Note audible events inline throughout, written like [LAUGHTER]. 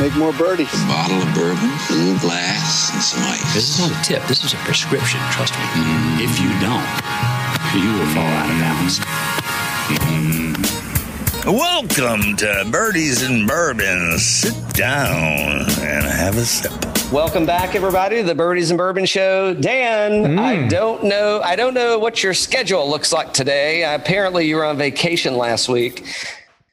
make more birdies. A bottle of bourbon, a little glass, and some ice. This is not a tip. This is a prescription. Trust me. Mm. If you don't, you will fall out of balance. Mm. Welcome to Birdies and Bourbon. Sit down and have a sip. Welcome back, everybody, to the Birdies and Bourbon Show. Dan, mm. I don't know. I don't know what your schedule looks like today. apparently, you were on vacation last week.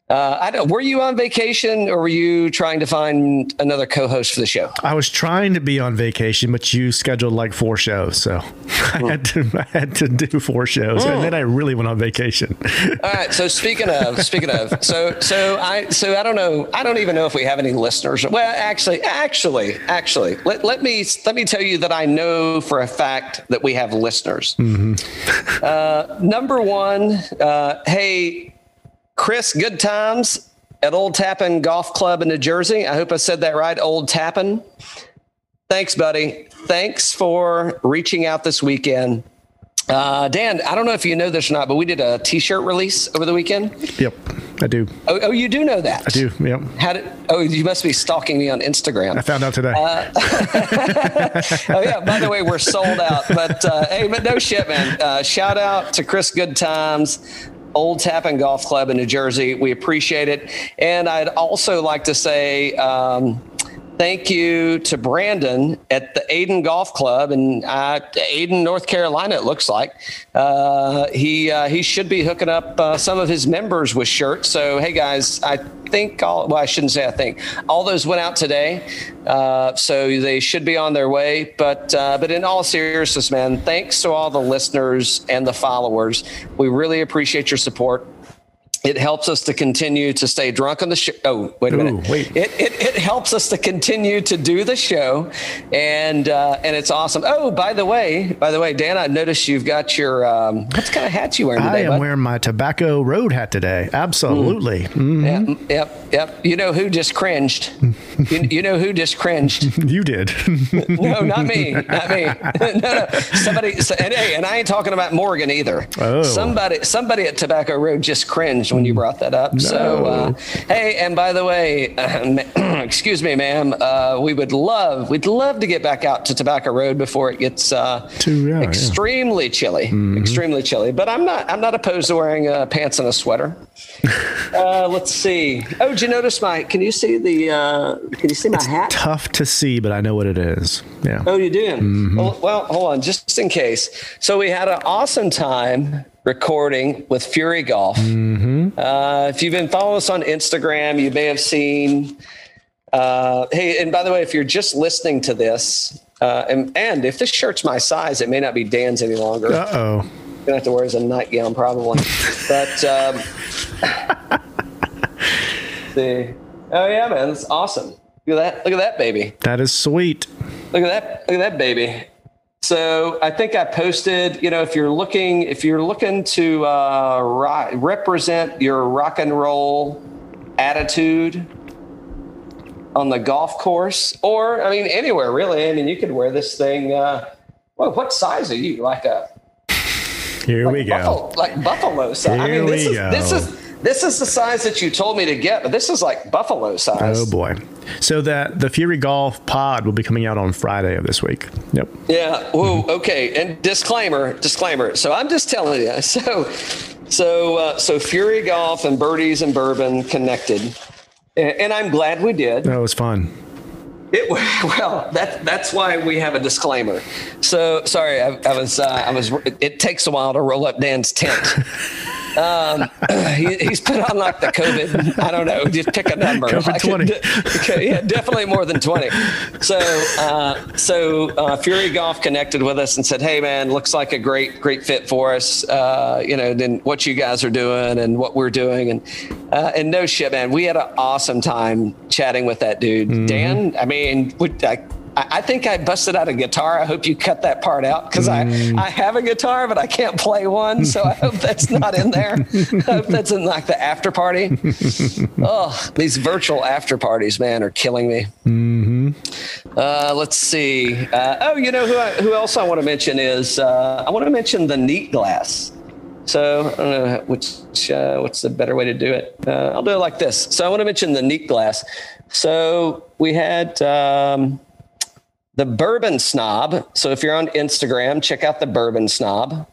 Uh, I don't. Were you on vacation, or were you trying to find another co-host for the show? I was trying to be on vacation, but you scheduled like four shows, so I had to I had to do four shows, and then I really went on vacation. All right. So speaking of, speaking of, so so I so I don't know. I don't even know if we have any listeners. Well, actually, actually, actually, let, let me let me tell you that I know for a fact that we have listeners. Uh, number one, uh, hey, Chris, good times at Old Tappan Golf Club in New Jersey. I hope I said that right. Old Tappan. Thanks, buddy. Thanks for reaching out this weekend. Uh, Dan, I don't know if you know this or not, but we did a T-shirt release over the weekend. Yep, I do. Oh, oh you do know that? I do. Yep. How did? Oh, you must be stalking me on Instagram. I found out today. [LAUGHS] oh yeah. By the way, we're sold out. But uh, hey, but no shit, man. Uh, shout out to Chris Good Times. Old Tappan Golf Club in New Jersey. We appreciate it. And I'd also like to say um, thank you to Brandon at the Aiden Golf Club in uh, Aiden, North Carolina, it looks like. Uh, he, uh, he should be hooking up uh, some of his members with shirts. So, hey guys, I think all, well, I shouldn't say I think all those went out today. Uh, so they should be on their way. But, uh, but in all seriousness, man, thanks to all the listeners and the followers. We really appreciate your support. It helps us to continue to stay drunk on the show. Oh, wait a Ooh, minute. wait. It, it, it helps us to continue to do the show, and uh, and it's awesome. Oh, by the way, by the way, Dan, I noticed you've got your um, what kind of hat you wearing I am bud? wearing my Tobacco Road hat today. Absolutely. Mhm. Yep, yep, yep. You know who just cringed? [LAUGHS] you, you know who just cringed? [LAUGHS] You did. [LAUGHS] No, not me, not me. no, no, somebody. And hey, and I ain't talking about Morgan either. Oh. Somebody, somebody at Tobacco Road just cringed when you brought that up. So, uh, hey, and by the way, [CLEARS THROAT] excuse me, ma'am, uh, we would love, we'd love to get back out to Tobacco Road before it gets uh, Too, yeah, yeah. extremely chilly, extremely chilly. But I'm not, I'm not opposed to wearing uh, pants and a sweater. [LAUGHS] uh, let's see. Oh, did you notice my? Can you see the? Uh, can you see my hat? Tough to see, but I know what it is. Yeah. Oh, you do? Well, well, hold on, just in case. So we had an awesome time recording with Fury Golf. Uh, if you've been following us on Instagram, you may have seen. Uh, hey, and by the way, if you're just listening to this, uh, and, and if this shirt's my size, it may not be Dan's any longer. Uh oh. Gonna have to wear as a nightgown probably. but um, [LAUGHS] see, oh yeah, man, that's awesome. Look at that! Look at that baby! That is sweet. Look at that! Look at that baby! So I think I posted. You know, if you're looking, if you're looking to uh, represent your rock and roll attitude on the golf course, or I mean anywhere really. I mean, you could wear this thing. Uh, well, what size are you? Like a Here we go. buffalo, like buffalo size. I Here mean, this we is go. this is this is the size that you told me to get, but this is like buffalo size. Oh boy. So that the Fury Golf pod will be coming out on Friday of this week. Yep. Yeah. Whoa. Okay. And disclaimer. Disclaimer. So I'm just telling you. [LAUGHS] So, so, uh, so Fury Golf and Birdies and Bourbon connected, and, and I'm glad we did. That was fun. It [LAUGHS] well. That that's why we have a disclaimer. So sorry. I, I was. Uh, I was. It takes a while to roll up Dan's tent. [LAUGHS] Um, [CLEARS THROAT] he, he's put on like the COVID. I don't know. Just pick a number. COVID Like, 20. okay, yeah, definitely more than twenty. So, uh, so uh, Fury Golf connected with us and said, "Hey, man, looks like a great, great fit for us. Uh, you know, then what you guys are doing and what we're doing, and uh, and no shit, man, we had an awesome time chatting with that dude, Dan. I mean, would I, I I think I busted out a guitar. I hope you cut that part out because I, I have a guitar, but I can't play one. So I hope that's not in there. I hope that's in like the after party. [LAUGHS] oh, these virtual after parties, man, are killing me. Uh, let's see. Uh, oh, you know who I, who else I want to mention is uh, I want to mention the Neat Glass. So I don't know which uh, what's the better way to do it. Uh, I'll do it like this. So I want to mention the neat glass. So we had um, the bourbon snob. So if you're on Instagram, check out the bourbon snob.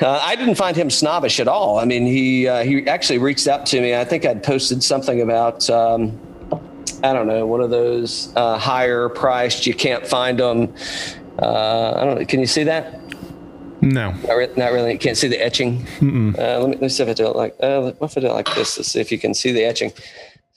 Uh, I didn't find him snobbish at all. I mean, he uh, he actually reached out to me. I think I'd posted something about um, I don't know one of those uh, higher priced. You can't find them. Uh, I don't know. Can you see that? No. Not, re- not really. You can't see the etching. Uh, let, me, let me see if I do it like. Uh, what if I do it like this? Let's see if you can see the etching.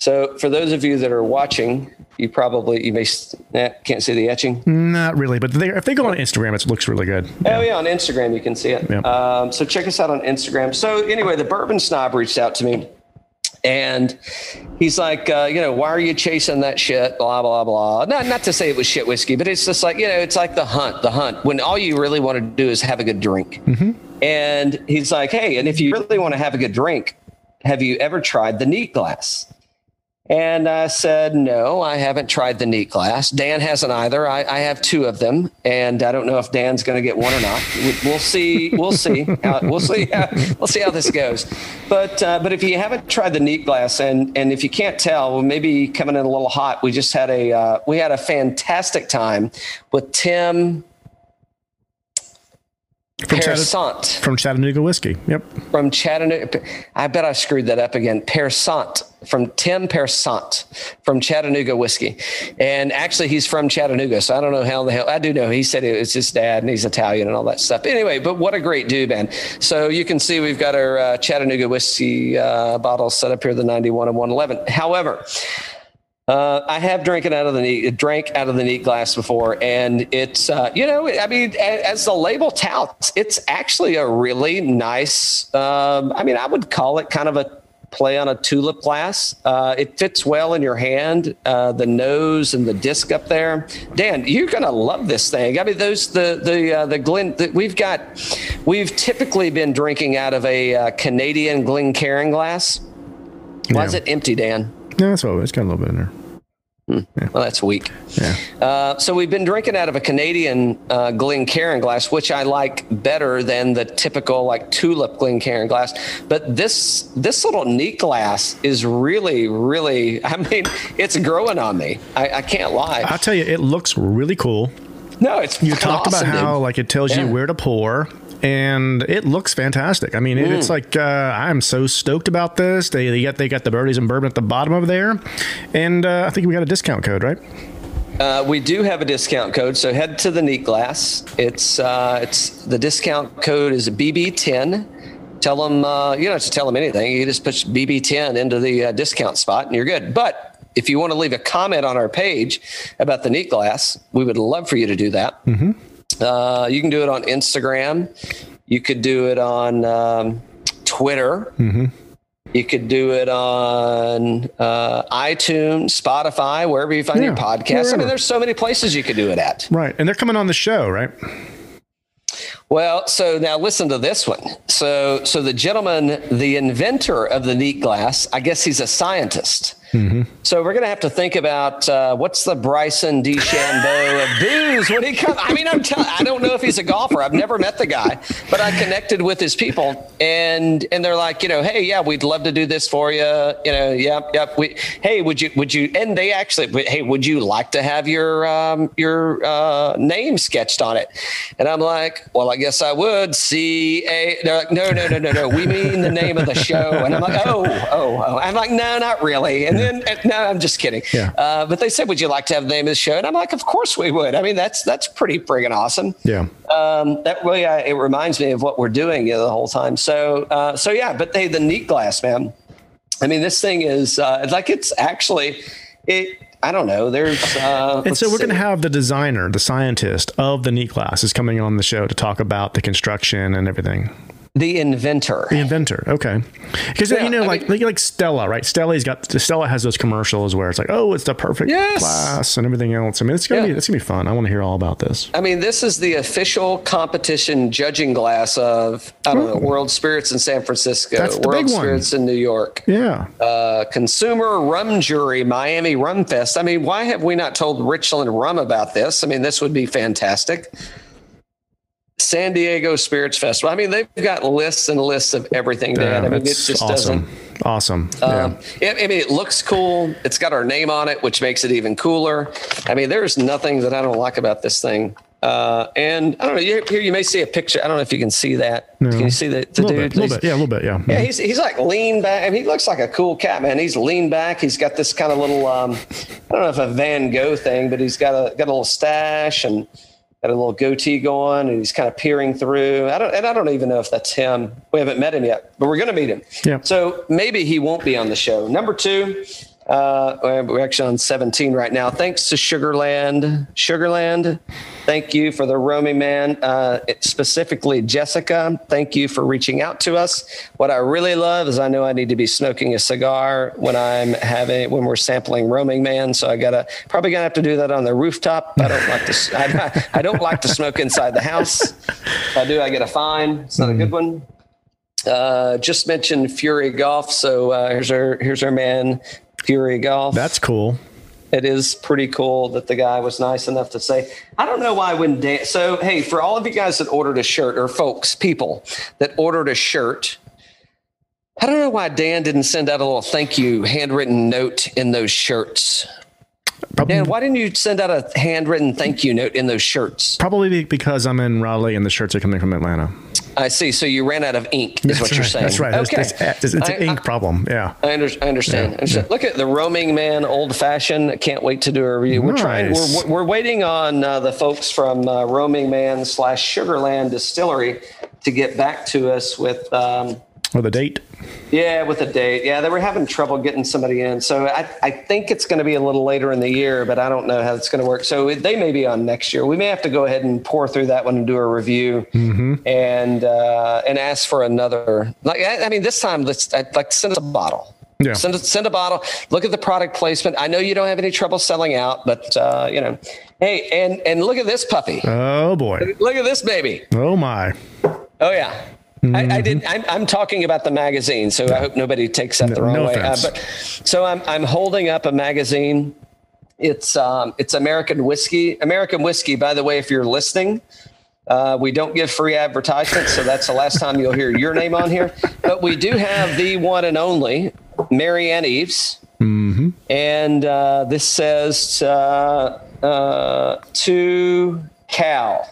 So, for those of you that are watching, you probably you may eh, can't see the etching. Not really, but they, if they go on Instagram, it looks really good. Oh yeah, on Instagram you can see it. Yeah. Um, so check us out on Instagram. So anyway, the bourbon snob reached out to me, and he's like, uh, you know, why are you chasing that shit? Blah blah blah. Not not to say it was shit whiskey, but it's just like you know, it's like the hunt, the hunt. When all you really want to do is have a good drink. And he's like, hey, and if you really want to have a good drink, have you ever tried the neat glass? And I said, no, I haven't tried the neat glass. Dan hasn't either. I, I have two of them, and I don't know if Dan's going to get one or not. We- We'll see. We'll see. How, we'll see. How, we'll see how this goes. But uh, but if you haven't tried the neat glass, and and if you can't tell, well, maybe coming in a little hot. We just had a uh, we had a fantastic time with Tim From, Piersant from Chattanooga Whiskey. Yep. from Chattanooga. I bet I screwed that up again. Piersant from Tim Piersant from Chattanooga Whiskey. And actually, he's from Chattanooga. So I don't know how the hell I do know. He said it was his dad and he's Italian and all that stuff. Anyway, but what a great dude, man. So you can see we've got our uh, Chattanooga Whiskey uh, bottles set up here, the 91 and 111. However, uh, I have drinking out of the neat, drank out of the neat glass before, and it's uh, you know, I mean, as the label touts, it's actually a really nice. Um, I mean, I would call it kind of a play on a tulip glass. Uh, it fits well in your hand. Uh, the nose and the disc up there, Dan, you're gonna love this thing. I mean, those the the uh, the Glen that we've got. We've typically been drinking out of a uh, Canadian Glencairn glass. Why is it empty, Dan? No, that's it's got a little bit in there. Well, that's weak. Yeah. Uh, so we've been drinking out of a Canadian uh, Glencairn glass, which I like better than the typical like tulip Glencairn glass. But this this little neat glass is really, really. [LAUGHS] I mean, it's growing on me. I, I can't lie. I'll tell you, it looks really cool. no, it's You talked awesome, about how dude. like it tells you where to pour, and it looks fantastic. I mean, Mm. it's like uh, I'm so stoked about this. They, they got they got the birdies and bourbon at the bottom of there, and uh, I think we got a discount code, right? Uh, we do have a discount code, so head to the Neat Glass. It's uh, it's the discount code is BB10. Tell them uh, you don't have to tell them anything. You just push BB10 into the uh, discount spot, and you're good. But if you want to leave a comment on our page about the Neat Glass, we would love for you to do that. Uh, you can do it on Instagram. You could do it on um, Twitter. You could do it on uh, iTunes, Spotify, wherever you find your Yeah, podcast. I mean, there's so many places you could do it at. Right, and they're coming on the show, right? Well, so now listen to this one. So, so the gentleman, the inventor of the neat glass, I guess he's a scientist. So we're going to have to think about uh, what's the Bryson DeChambeau of booze when he comes. I mean, I'm telling. I don't know if he's a golfer. I've never met the guy, but I connected with his people, and and they're like, you know, hey, yeah, we'd love to do this for you. You know, yep, yep. We, hey, would you, would you? And they actually, hey, would you like to have your um, your uh, name sketched on it? And I'm like, well, I guess I would. C A. They're like, no, no, no, no, no. We mean the name of the show. And I'm like, oh, oh, oh. I'm like, no, not really. And then, and- no, I'm just kidding. Yeah. Uh, but they said, would you like to have the name of the show? And I'm like, of course we would. I mean, that's that's pretty friggin' awesome. Yeah. Um, that really, uh, it reminds me of what we're doing you know, the whole time. So, uh, so yeah. But they, the neat glass, man. I mean, this thing is uh, like it's actually it. I don't know. There's uh, And so we're going to have the designer, the scientist of the neat glass is coming on the show to talk about the construction and everything. The inventor. The inventor, okay. Because Yeah, you know, I like, mean- like like Stella, right? Stella's got Stella has those commercials where it's like, oh, it's the perfect Yes. glass and everything else. I mean, it's gonna Yeah. be it's gonna be fun. I want to hear all about this. I mean, this is the official competition judging glass of I don't know World Spirits in San Francisco, That's the World big one. Spirits in New York, Yeah, uh, Consumer Rum Jury, Miami Rum Fest. I mean, why have we not told Richland Rum about this? I mean, this would be fantastic. San Diego Spirits Festival. I mean, they've got lists and lists of everything, Dan. Yeah, I mean, it it's just awesome. doesn't. Awesome. Um, yeah. I mean, it looks cool. It's got our name on it, which makes it even cooler. I mean, there's nothing that I don't like about this thing. Uh, and I don't know. Here, here you may see a picture. I don't know if you can see that. Can you see the, the a little dude? bit, little bit. Yeah, a little bit. Yeah. yeah, he's he's like lean back. I mean, he looks like a cool cat, man. He's lean back. He's got this kind of little um, I don't know if a Van Gogh thing, but he's got a got a little stash and got a little goatee going, and he's kind of peering through. I don't and I don't even know if that's him. We haven't met him yet, but we're gonna meet him. Yeah. So maybe he won't be on the show. Number two. Uh, we're actually on 17 right now. Thanks to Sugarland. Sugarland, thank you for the roaming man. Uh, specifically, Jessica, thank you for reaching out to us. What I really love is I know I need to be smoking a cigar when I'm having when we're sampling roaming man. So I gotta probably gonna have to do that on the rooftop. I don't like to. I, I don't like to smoke inside the house. If I do, I get a fine. It's not a good one uh, just mentioned Fury Golf. So uh, here's our here's our man, Fury Golf. That's cool. it is pretty cool that the guy was nice enough to say. I don't know why when Dan. So hey, for all of you guys that ordered a shirt, or folks, people that ordered a shirt. I don't know why Dan didn't send out a little thank you handwritten note in those shirts. Probably, Dan, why didn't you send out a handwritten thank you note in those shirts? probably because I'm in Raleigh and the shirts are coming from Atlanta. I see. So you ran out of ink, is what That's you're saying. That's right. Okay. It's, it's, it's, it's an I- ink I- problem. Yeah. I, under, I understand. I understand. Look at the roaming man, old fashioned. Can't wait to do a review. We're trying. We're, we're waiting on uh, the folks from uh, Roaming Man slash Sugarland Distillery to get back to us with. Um, Or a date. yeah, with a date. Yeah, they were having trouble getting somebody in. So I, I think it's going to be a little later in the year, but I don't know how it's going to work. So it- they may be on next year. We may have to go ahead and pour through that one and do a review and uh, and ask for another. Like I, I mean, this time let's I'd like send us a bottle. Yeah. Send, a- send a bottle. Look at the product placement. I know you don't have any trouble selling out, but uh, you know, hey, and and look at this puppy. Oh boy. Look at this baby. Oh my. Oh yeah. I, I did. I'm, I'm talking about the magazine, so I hope nobody takes that the wrong no way. Uh, but so I'm I'm holding up a magazine. It's um it's American whiskey. American whiskey. By the way, if you're listening, uh, we don't give free advertisements, so that's the last time you'll hear your name on here. But we do have the one and only Marianne Eaves, and uh, this says uh, uh, to Cal.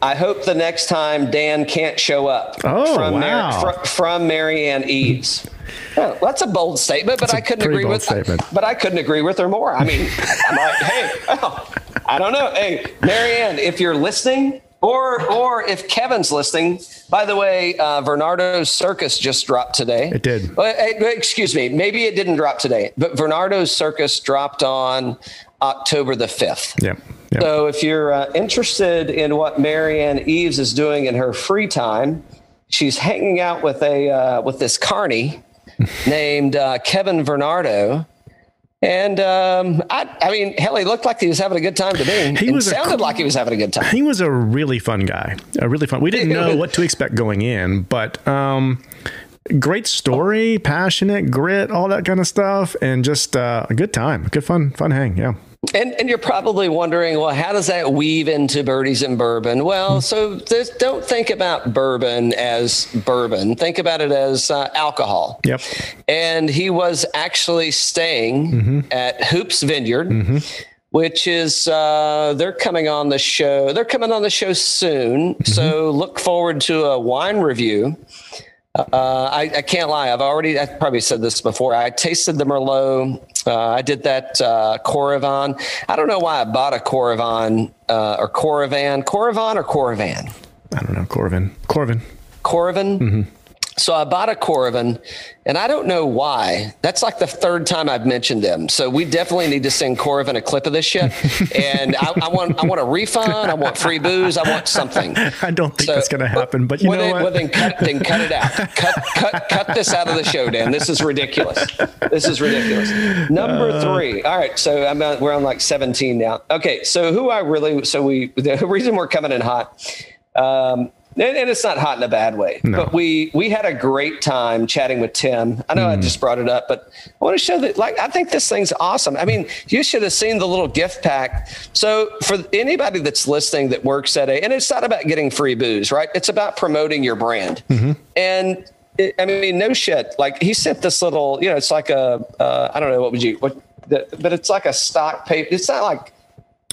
I hope the next time Dan can't show up. Oh, from wow. fr- from Marianne Eaves. Oh, that's a bold statement, but That's I couldn't agree with. statement. But I couldn't agree with her more. I mean, I'm like, [LAUGHS] hey, oh, I don't know. Hey, Marianne, if you're listening, or or if Kevin's listening. By the way, uh, Bernardo's Circus just dropped today. It did. Well, hey, excuse me, maybe it didn't drop today, but Bernardo's Circus dropped on October the fifth. Yeah. So if you're uh, interested in what Marianne Eaves is doing in her free time, she's hanging out with a uh, with this carney [LAUGHS] named uh, Kevin Bernardo. And um, I, I mean, hell, he looked like he was having a good time to me. He was sounded like he was having a good time. he was a really fun guy. A really fun. We didn't know [LAUGHS] what to expect going in, but um, great story, passionate, grit, all that kind of stuff, and just uh, a good time, good fun, fun hang. Yeah. And, and you're probably wondering, well, how does that weave into birdies and bourbon? Well, so there's, don't think about bourbon as bourbon. Think about it as uh, alcohol. Yep. And he was actually staying at Hoopes Vineyard, which is uh, they're coming on the show. They're coming on the show soon. So look forward to a wine review. Uh, I, I can't lie. I've already, I probably said this before. I tasted the Merlot. Uh, I did that uh, Coravan. I don't know why I bought a Coravan uh, or Coravan. Coravan or Coravan? I don't know, Corvin. Corvin. Coravan. So I bought a Coravin, and I don't know why. That's like the third time I've mentioned them. So we definitely need to send Coravin a clip of this shit. and I, I want I want a refund. I want free booze. I want something. [LAUGHS] I don't think So- that's going to happen, but you well, know then, what? well, then cut, then cut it out. [LAUGHS] Cut, cut, cut this out of the show, Dan. This is ridiculous. This is ridiculous. Number Uh. three. All right, so I'm on, we're on like 17 now. Okay, so who I really so we [LAUGHS] the reason we're coming in hot. Um, and, and it's not hot in a bad way. No. But we we had a great time chatting with Tim. I know I just brought it up, but I want to show that. Like, I think this thing's awesome. I mean, you should have seen the little gift pack. So for anybody that's listening that works at a, and it's not about getting free booze, right? It's about promoting your brand. And it, I mean, no shit. Like he sent this little, you know, it's like a, uh, I don't know what would you, what, the, but it's like a stock paper. It's not like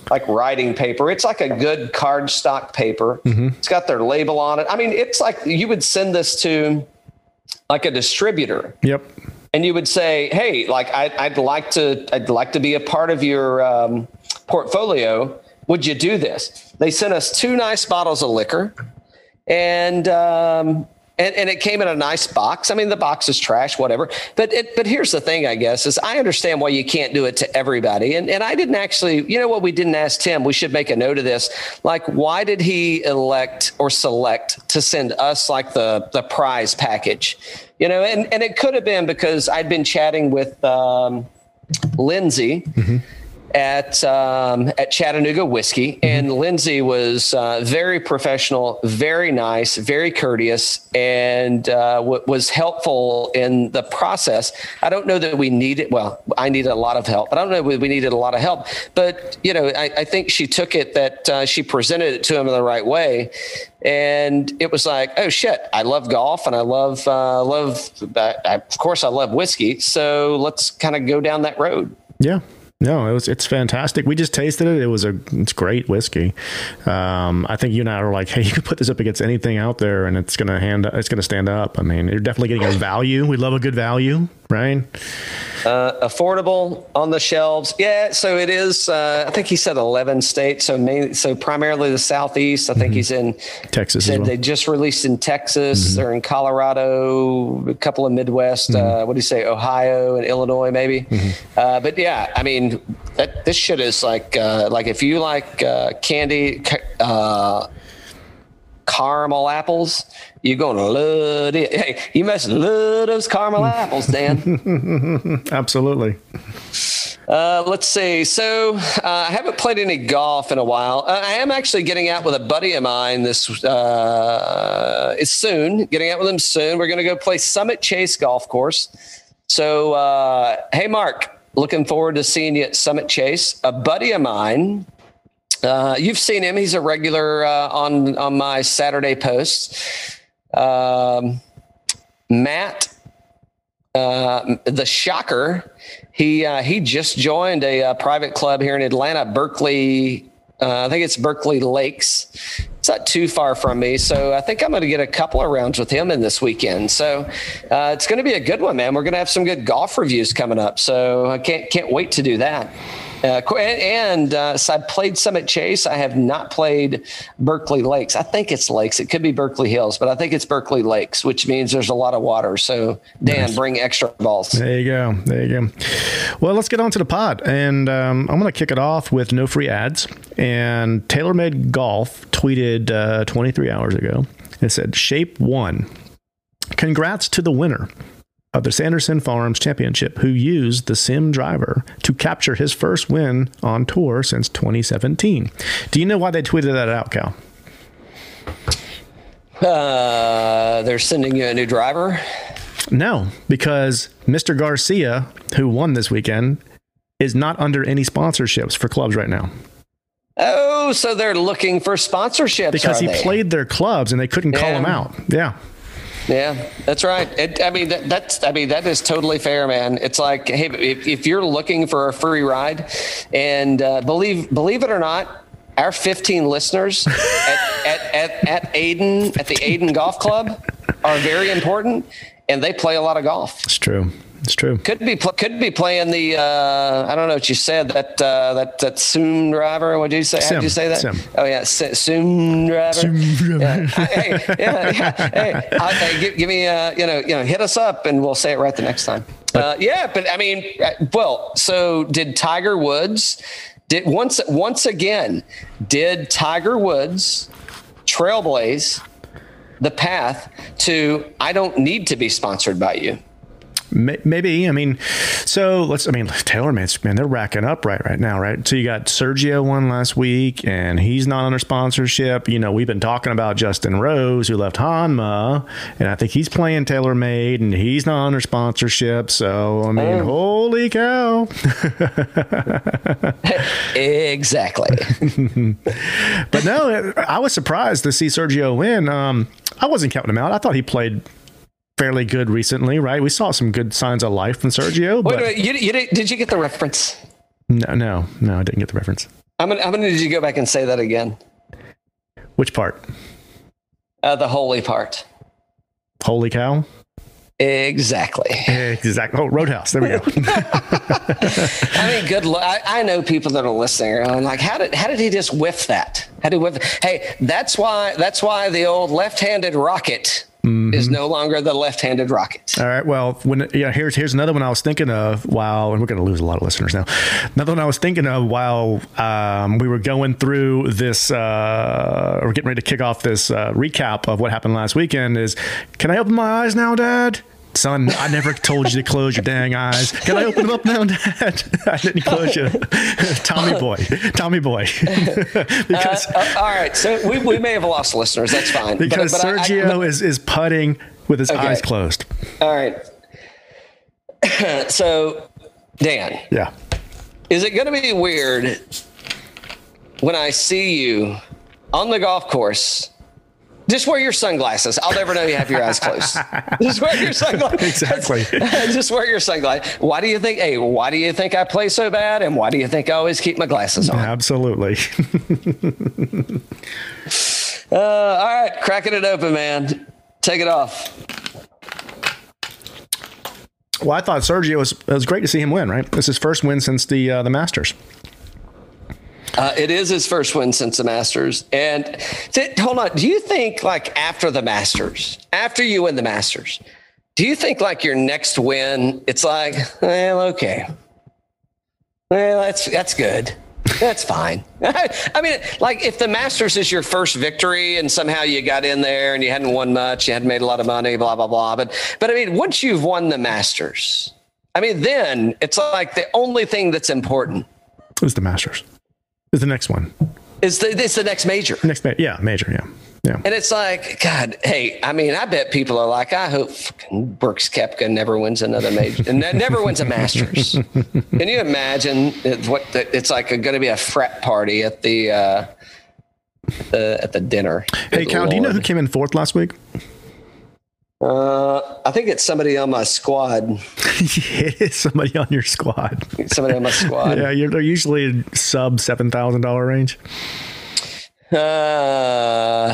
like writing paper. It's like a good card stock paper. It's got their label on it. I mean, it's like you would send this to like a distributor Yep. and you would say, "Hey, like I'd, I'd like to, I'd like to be a part of your um, portfolio. Would you do this?" They sent us two nice bottles of liquor, and um, and, and it came in a nice box. I mean, the box is trash, whatever. But it, but here's the thing, I guess, is I understand why you can't do it to everybody. And and I didn't actually, you know what, we didn't ask Tim. We should make a note of this. Like, why did he elect or select to send us like the the prize package? You know, and and it could have been because I'd been chatting with um, Lindsay at um, at Chattanooga Whiskey, and Lindsay was uh, very professional, very nice, very courteous, and uh, w- was helpful in the process. I don't know that we needed. Well, I needed a lot of help, but I don't know that we needed a lot of help. But you know, I, I think she took it that uh, she presented it to him in the right way, and it was like, oh shit, I love golf and I love uh, love. I, of course, I love whiskey, so let's kind of go down that road. Yeah. No, it was it's fantastic. We just tasted it. It was a it's great whiskey. Um, I think you and I are like, hey, you can put this up against anything out there, and it's gonna hand it's gonna stand up. I mean, you're definitely getting a value. We love a good value, right? Uh, affordable on the shelves. Yeah, so it is. Uh, I think he said 11 states. So main, so primarily the southeast. I think he's in Texas Said well. they just released in Texas. They're in Colorado, a couple of Midwest. Uh, what do you say? Ohio and Illinois, maybe. Uh, but yeah, I mean, that this shit is like uh, like if you like uh, candy. ca- Uh, caramel apples, you're gonna love it. Hey, you must love those caramel [LAUGHS] apples, Dan. [LAUGHS] Absolutely. Uh, let's see. So uh, I haven't played any golf in a while. Uh, I am actually getting out with a buddy of mine. This uh, is soon. Getting out with him soon. We're going to go play Summit Chase Golf Course. So uh, hey, Mark, looking forward to seeing you at Summit Chase. A buddy of mine. Uh, you've seen him. He's a regular uh, on on my Saturday posts. Um, Matt uh, the shocker, he uh, he just joined a, uh private club here in Atlanta, Berkeley. Uh, I think it's Berkeley Lakes. It's not too far from me, so I think I'm going to get a couple of rounds with him in this weekend. So uh, it's going to be a good one, man. We're going to have some good golf reviews coming up, so I can't can't wait to do that. Uh, and and uh, so I played Summit Chase. I have not played Berkeley Lakes. I think it's Lakes. It could be Berkeley Hills, but I think it's Berkeley Lakes, which means there's a lot of water. So Dan, bring extra balls. There you go. There you go. Well, let's get on to the pod. And um, I'm going to kick it off with no free ads. And TaylorMade Golf tweeted uh, 23 hours ago. It said, Shape one. Congrats to the winner of the Sanderson Farms Championship who used the Sim driver to capture his first win on tour since 2017. Do you know why they tweeted that out, Cal? Uh, they're sending you a new driver. No, because Mr. Garcia, who won this weekend, is not under any sponsorships for clubs right now Oh, so they're looking for sponsorships because he they? played their clubs and they couldn't call Yeah. him out. Yeah. Yeah, that's right. It, I mean, that, that's I mean that is totally fair, man. It's like, hey, if, if you're looking for a free ride, and uh, believe believe it or not, our 15 listeners at, [LAUGHS] at, at, at Aiden at the Aiden Golf Club are very important, and they play a lot of golf. It's true. It's true. Could be pl- could be playing the uh, I don't know what you said that uh, that that Zoom driver. What did you say? How did you say that? Sim. Oh yeah, S- Zoom driver. Driver. Yeah. hey, yeah, yeah. Hey, I, hey, give, give me uh, you know you know hit us up and we'll say it right the next time. Uh, yeah, but I mean, uh, well, so did Tiger Woods? Did once once again? Did Tiger Woods trailblaze the path to I don't need to be sponsored by you? May- Maybe. I mean, so let's. I mean, TaylorMade's man, they're racking up right right now, right? So you got Sergio one last week, and he's not under sponsorship. You know, we've been talking about Justin Rose, who left Honma, and I think he's playing TaylorMade, and he's not under sponsorship. So I mean, Oh. holy cow! [LAUGHS] Exactly. But no, I was surprised to see Sergio win. Um, I wasn't counting him out. I thought he played fairly good recently, right? We saw some good signs of life from Sergio. Wait But a minute. You, you did, did you get the reference? no, no, no, I didn't get the reference. I'm gonna, I'm gonna need you to go back and say that again. Which part? Uh, the holy part. Holy cow! Exactly. Exactly. Oh, Roadhouse. There we go. [LAUGHS] [LAUGHS] I mean, good. Lo- I, I know people that are listening. And I'm like, how did how did he just whiff that? How did whiff? Hey, that's why that's why the old left-handed rocket is no longer the left-handed rocket. All right. Well, when yeah, here's here's another one I was thinking of while, and we're going to lose a lot of listeners now. Another one I was thinking of while um, we were going through this, uh, or getting ready to kick off this uh, recap of what happened last weekend is, can I open my eyes now, Dad? Son, I never told you to close your dang eyes. Can I open them up now, Dad? [LAUGHS] I didn't close you. [LAUGHS] Tommy boy, Tommy boy. [LAUGHS] because Uh, all right, so we, we may have lost listeners. That's fine. But- because but I- I- Sergio is is putting with his Okay. eyes closed. all right. [COUGHS] so, Dan, Yeah. is it going to be weird when I see you on the golf course? Just wear your sunglasses. I'll never know you have your eyes closed. [LAUGHS] Just wear your sunglasses. Exactly. [LAUGHS] Just wear your sunglasses. Why do you think? Hey, why do you think I play so bad? And why do you think I always keep my glasses on? Absolutely. [LAUGHS] Uh, all right, cracking it open, man. Take it off. Well, I thought Sergio was it was great to see him win. Right, it's his first win since the uh, the Masters. Uh, it is his first win since the Masters. And th- hold on, do you think like after the Masters, after you win the Masters, do you think like your next win, it's like, well, okay, well, that's that's good. That's fine. [LAUGHS] I mean, like if the Masters is your first victory and somehow you got in there and you hadn't won much, you hadn't made a lot of money, blah blah blah. But but I mean, once you've won the Masters, I mean, then it's like the only thing that's important was the Masters. Is the next one is the, it's the next major. next? Ma- yeah, major. Yeah, yeah. And it's like, God, hey, I mean, I bet people are like, I hope fucking Brooks Koepka never wins another major [LAUGHS] and never wins a Masters. [LAUGHS] Can you imagine what the, it's like going to be a frat party at the, uh, the at the dinner? Hey, Cal, do you know who came in fourth last week? Uh, I think it's somebody on my squad. [LAUGHS] it is somebody on your squad. Somebody on my squad. Yeah, you're, they're usually sub seven thousand dollar range. Uh,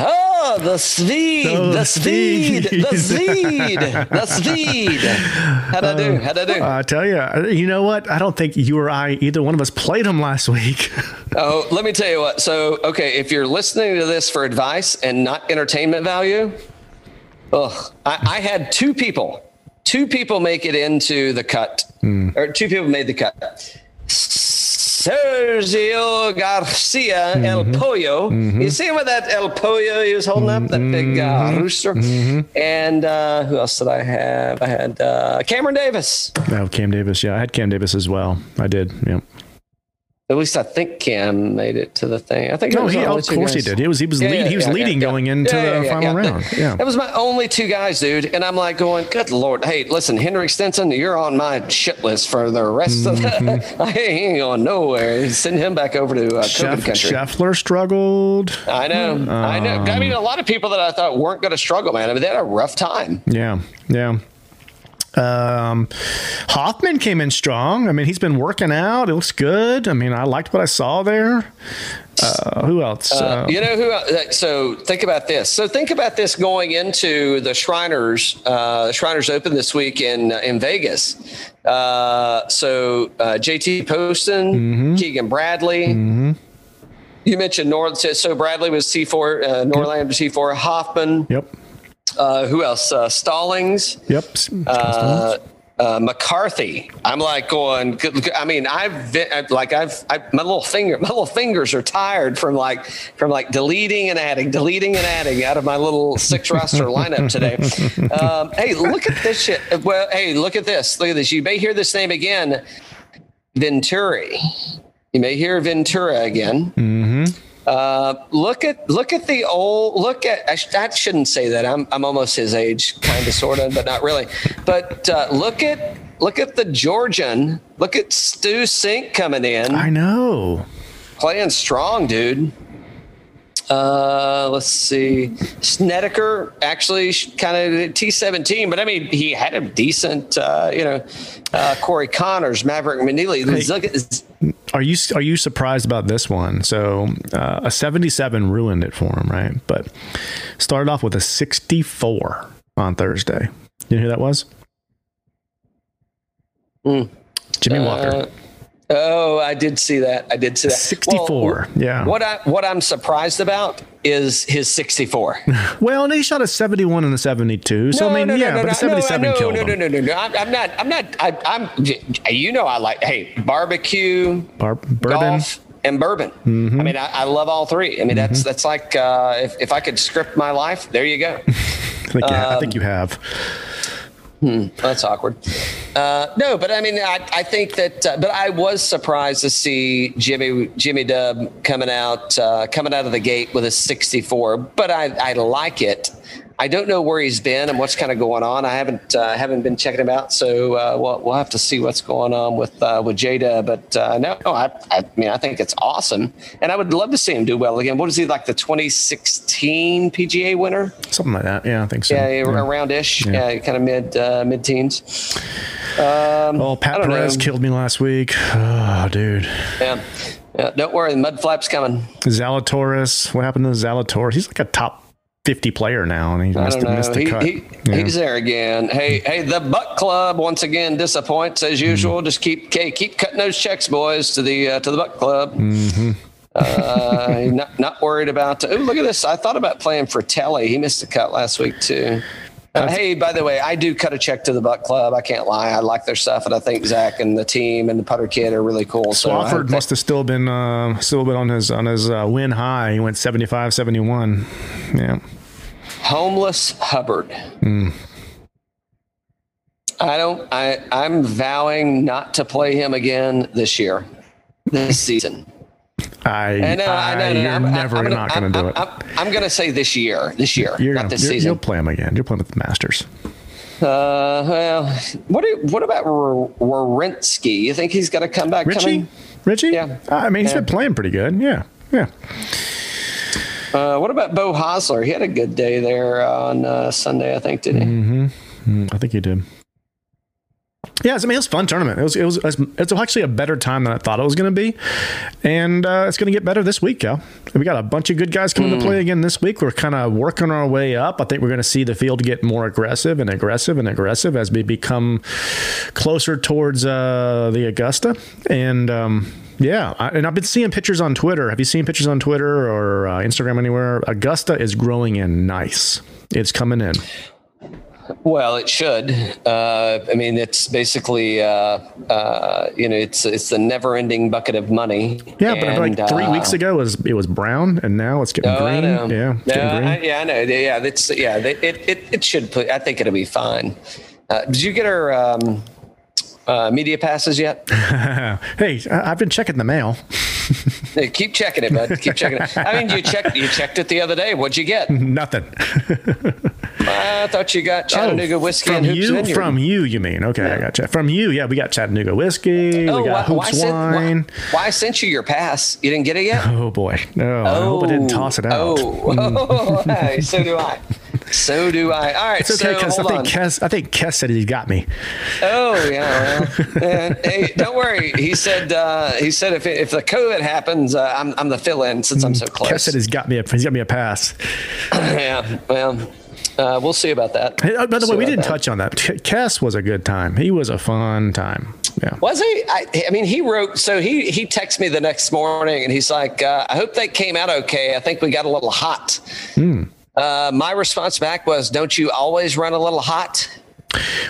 oh, the speed, Oh, the speed, the speed, the speed. [LAUGHS] How'd I do? How'd I do? I tell you, you know what? I don't think you or I, either one of us, played him last week. [LAUGHS] Oh, let me tell you what. So, okay, if you're listening to this for advice and not entertainment value, ugh, I, I had two people, two people make it into the cut, or two people made the cut. Sergio Garcia El Pollo. You see him with that El Pollo he was holding up, that big uh, rooster. And uh, who else did I have? I had uh, Cameron Davis. oh, Cam Davis. Yeah, I had Cam Davis as well. I did. Yeah. At least I think Cam made it to the thing. I think No, he, of course he did. He was he was Yeah, lead, he was yeah, leading yeah, going into the final round. Yeah. That was my only two guys, dude. And I'm like going, good Lord. Hey, listen, Henrik Stenson, you're on my shit list for the rest of the. [LAUGHS] I ain't going nowhere. Send him back over to uh, COVID Sheff, country. Scheffler struggled. I know. I know. I Um, mean, a lot of people that I thought weren't going to struggle, man. I mean, they had a rough time. Yeah, yeah. Um, Hoffman came in strong. I mean, he's been working out. It looks good. I mean, I liked what I saw there. Uh, who else? Uh, You know who? uh, So think about this. So think about this going into the Shriners. Uh, Shriners Open this week in in Vegas. Uh, so uh, JT Poston, Mm-hmm. Keegan Bradley. You mentioned North. So Bradley was C four. Uh, Norlander C four. Hoffman. yep, Uh, who else? Uh, Stallings. yep. Uh, Uh, McCarthy. I'm like going. I mean, I've been, like I've I, my little finger, my little fingers are tired from like from like deleting and adding, deleting and adding out of my little six roster lineup today. [LAUGHS] Um, hey, look at this shit. Well, hey, look at this. Look at this. You may hear this name again, Venturi. You may hear Ventura again. Mm-hmm. Uh, look at look at the old look at I, sh- I shouldn't say that. I'm I'm almost his age kind of sort of but not really. But uh, look at look at the Georgian. Look at Stu Cink coming in. I know. playing strong dude. Uh, let's see. Snedeker actually kind of T17 but I mean he had a decent uh, you know uh, Corey Conners Maverick McNealy. Look at Are you are you surprised about this one? So uh, a 77 ruined it for him, right? But started off with a 64 on Thursday. You know who that was? Mm. Jimmy Walker. Oh, I did see that. I did see that. 64. Well, yeah. What I what I'm surprised about is his 64. [LAUGHS] well, and he shot a 71 and a 72. So no, I mean, no, yeah, no, but no, a 77 no, killed no, him. no, no, no, no. I'm, not. I'm not. I, I'm. You know, I like. Hey, barbecue, Bar- bourbon. golf, and bourbon. Mm-hmm. I mean, I, I love all three. I mean, that's that's like uh, if if I could script my life, there you go. [LAUGHS] I think, you, I Um, think you have. Hmm, that's awkward. Uh, no, but I mean, I, I think that, uh, but I was surprised to see Jimmy Jimmy Dub coming out uh, coming out of the gate with a 64. But I, I like it. I don't know where he's been and what's kind of going on. I haven't uh, haven't been checking him out, so uh, we'll, we'll have to see what's going on with uh, with Jada. But uh, no, I, I mean I think it's awesome, and I would love to see him do well again. What is he like the 2016 PGA winner? Something like that. Yeah, I think so. Yeah, around ish. Yeah. Yeah, kind of mid uh, mid teens. Um, Oh, Pat Perez know. killed me last week. Oh, dude. Yeah. yeah, don't worry, the mud flap's coming. Zalatoris. What happened to Zalatoris? He's like a top 50 player now, and he missed, don't a- missed the He, cut. he, Yeah. He's there again. Hey, hey, the Buck Club once again disappoints as usual. Mm-hmm. Just keep okay, keep cutting those checks, boys, to the uh, to the Buck Club. Mm-hmm. Uh, [LAUGHS] not not worried about. Oh, look at this! I thought about playing for Telly. He missed a cut last week too. Uh, hey, by the way, I do cut a check to the Buck Club. I can't lie. I like their stuff, and I think Zach and the team and the putter kid are really cool. Swafford must have still been uh, still been on his on his uh, win high. He went 75 71. Yeah. Homeless Hubbard. I don't. I I'm vowing not to play him again this year, this season. I, And no, I, no, no, no, you're I'm, never I'm not going to do it. I'm, I'm going to say this year. This year, you're not gonna, this season. You'll play him again. You're playing with the Masters. Uh, well, what do, what about Werenski? You think he's going to come back? Richie? Coming? Richie? Yeah. I mean, he's Yeah. been playing pretty good. Yeah. Yeah. Uh, what about Beau Hossler? He had a good day there on uh, Sunday, I think, didn't he? Mm, I think he did. Yeah, I mean, it was a fun tournament. It was, it was, it's actually a better time than I thought it was going to be. And uh, it's going to get better this week, Cal. We got a bunch of good guys coming to play again this week. We're kind of working our way up. I think we're going to see the field get more aggressive and aggressive and aggressive as we become closer towards uh, the Augusta. And, um, yeah, I, and I've been seeing pictures on Twitter. Have you seen pictures on Twitter or uh, Instagram anywhere? Augusta is growing in nice. It's coming in. Well, it should. Uh, I mean, it's basically, uh, uh, you know, it's it's the never-ending bucket of money. Yeah, but like three uh, weeks ago, it was it was brown, and now it's getting Oh, green. know. Yeah, it's No, getting green. I, yeah, I know. Yeah, that's yeah. It it it should put. I think it'll be fine. Uh, did you get our um, uh, media passes yet? [LAUGHS] hey, I've been checking the mail. [LAUGHS] Hey, keep checking it, bud. Keep checking it. I mean, you checked you checked it the other day. What'd you get? [LAUGHS] Nothing. I thought you got Chattanooga whiskey Oh, from and hoops you, Vineyard. from you, you mean? Okay, I got you. From you, yeah, we got Chattanooga whiskey. Oh, we got why, why, hoops sent, wine. why, why sent you your pass? You didn't get it yet? Oh boy, no! I hope I didn't toss it out. Oh, hey, so do I. So do I. All right, It's okay so because I think Kes, I think Kes said he got me. Oh yeah. Well, eh, hey, don't worry. He said. Uh, he said if if the COVID happens, uh, I'm I'm the fill-in since I'm so Kes close. said he's got me. A, he's got me a pass. [LAUGHS] yeah. Well, uh, we'll see about that. Hey, uh, by the way, we didn't that. touch on that. Kes was a good time. He was a fun time. Yeah. Was he? I, I mean, he wrote. So he he texted me the next morning, and he's like, uh, "I hope that came out okay. I think we got a little hot." Hmm. Uh, my response back was, "Don't you always run a little hot?"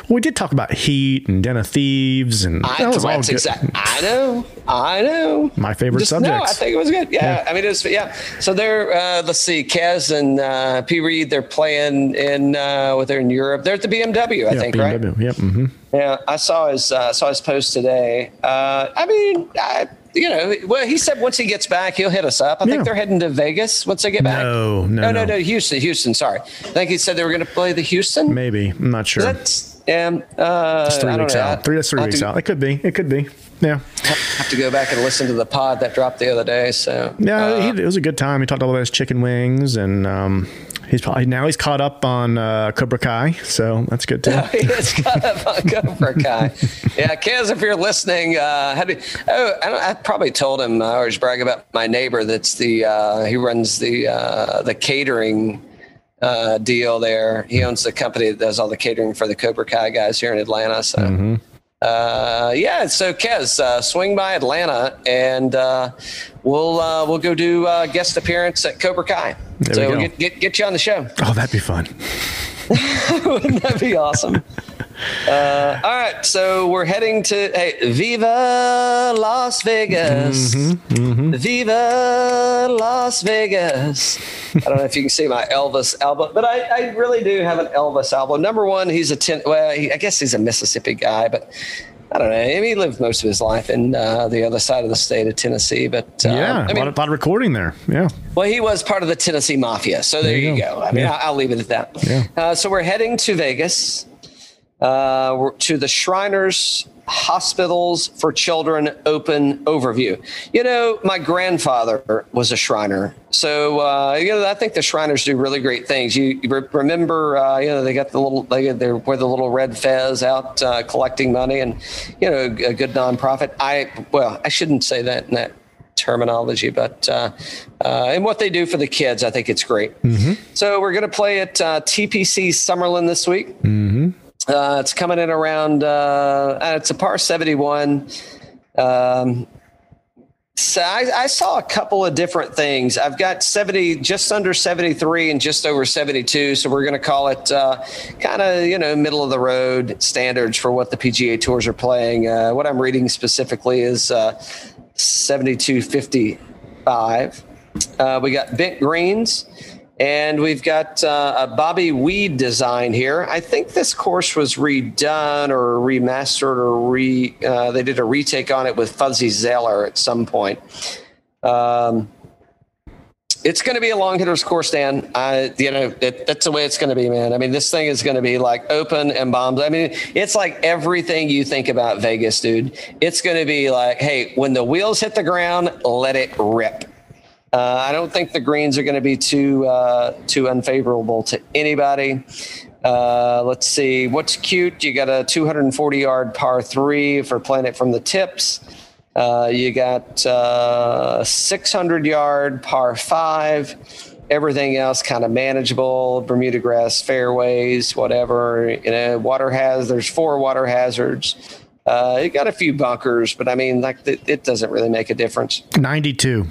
We did talk about Heat and Den of Thieves, and I, that was all good. exact- I know, I know. My favorite Just, No. I think it was good. Yeah, Yeah. I mean, it was yeah. So they're uh, let's see, Kez and uh, P Reed. They're playing in uh, with they're in Europe. They're at the BMW, I yeah, think, right? BMW. Yep. hmm Yeah, I saw his uh, saw his post today. Uh, I mean, I, you know, well, he said once he gets back, he'll hit us up. I Yeah. think they're heading to Vegas once they get back. No, no, no, no, no. Houston, Houston. Sorry, I think he said they were going to play the Houston. Maybe. I'm not sure. That's um, uh, three I don't weeks know. out. Three. That's three I'll weeks do- out. It could be. It could be. Yeah. have to go back and listen to the pod that dropped the other day. So Yeah. uh, he, it was a good time. He talked all about his chicken wings, and um, he's probably now he's caught up on uh, Cobra Kai, so that's good too. [LAUGHS] he is kind of a Cobra Kai. Yeah, Kaz, if you're listening, uh, how do, oh, I, don't, I probably told him I always brag about my neighbor. That's the uh, he runs the uh, the catering uh, deal there. He owns the company that does all the catering for the Cobra Kai guys here in Atlanta. So. Mm-hmm. Uh, yeah, so Kez, uh, swing by Atlanta, and uh, we'll uh, we'll go do uh, guest appearance at Cobra Kai. There we so go. get, get get you on the show. Oh, that'd be fun. [LAUGHS] Wouldn't that be awesome? [LAUGHS] Uh, all right, so we're heading to hey, Viva Las Vegas, Viva Las Vegas. I don't know if you can see my Elvis album, but I, I really do have an Elvis album. Number one, he's a ten, well, he, I guess he's a Mississippi guy, but I don't know. I mean, he lived most of his life in uh, the other side of the state of Tennessee, but uh, yeah, I a mean, lot, of, lot of recording there. Yeah. well, he was part of the Tennessee Mafia, so there, There you you go. go. I mean, Yeah. I'll, I'll leave it at that. Yeah. Uh, so we're heading to Vegas, uh, to the Shriners Hospitals for Children Open Overview. You know, my grandfather was a Shriner, so uh, you know I think the Shriners do really great things. You, you re- remember, uh, you know, they got the little they they wear the little red fez out uh, collecting money, and you know, a good nonprofit. I well, I shouldn't say that in that terminology, but uh, uh, and what they do for the kids, I think it's great. So we're going to play at uh, TPC Summerlin this week. Uh, it's coming in around. Uh, uh, it's a par seventy one. Um, so I, I saw a couple of different things. I've got 70, just under 73 and just over 72. So we're going to call it uh, kind of, you know, middle of the road standards for what the PGA tours are playing. Uh, what I'm reading specifically is uh, 7255. Uh, we got bent greens. And we've got uh, a Bobby Weed design here. I think this course was redone or remastered or re. Uh, they did a retake on it with Fuzzy Zoeller at some point. Um, it's going to be a long hitters course, Dan. I, you know, it, that's the way it's going to be, man. I mean, this thing is going to be like open and bombs. I mean, it's like everything you think about Vegas, dude. It's going to be like, hey, when the wheels hit the ground, let it rip. Uh, I don't think the greens are going to be too uh, too unfavorable to anybody. Uh, let's see what's cute. You got a 240 yard par three for playing it from the tips. Uh, you got uh, 600 yard par five. Everything else kind of manageable. Bermuda grass fairways, whatever. You know, water has. There's four water hazards. Uh, you got a few bunkers, but I mean, like it doesn't really make a difference. 92.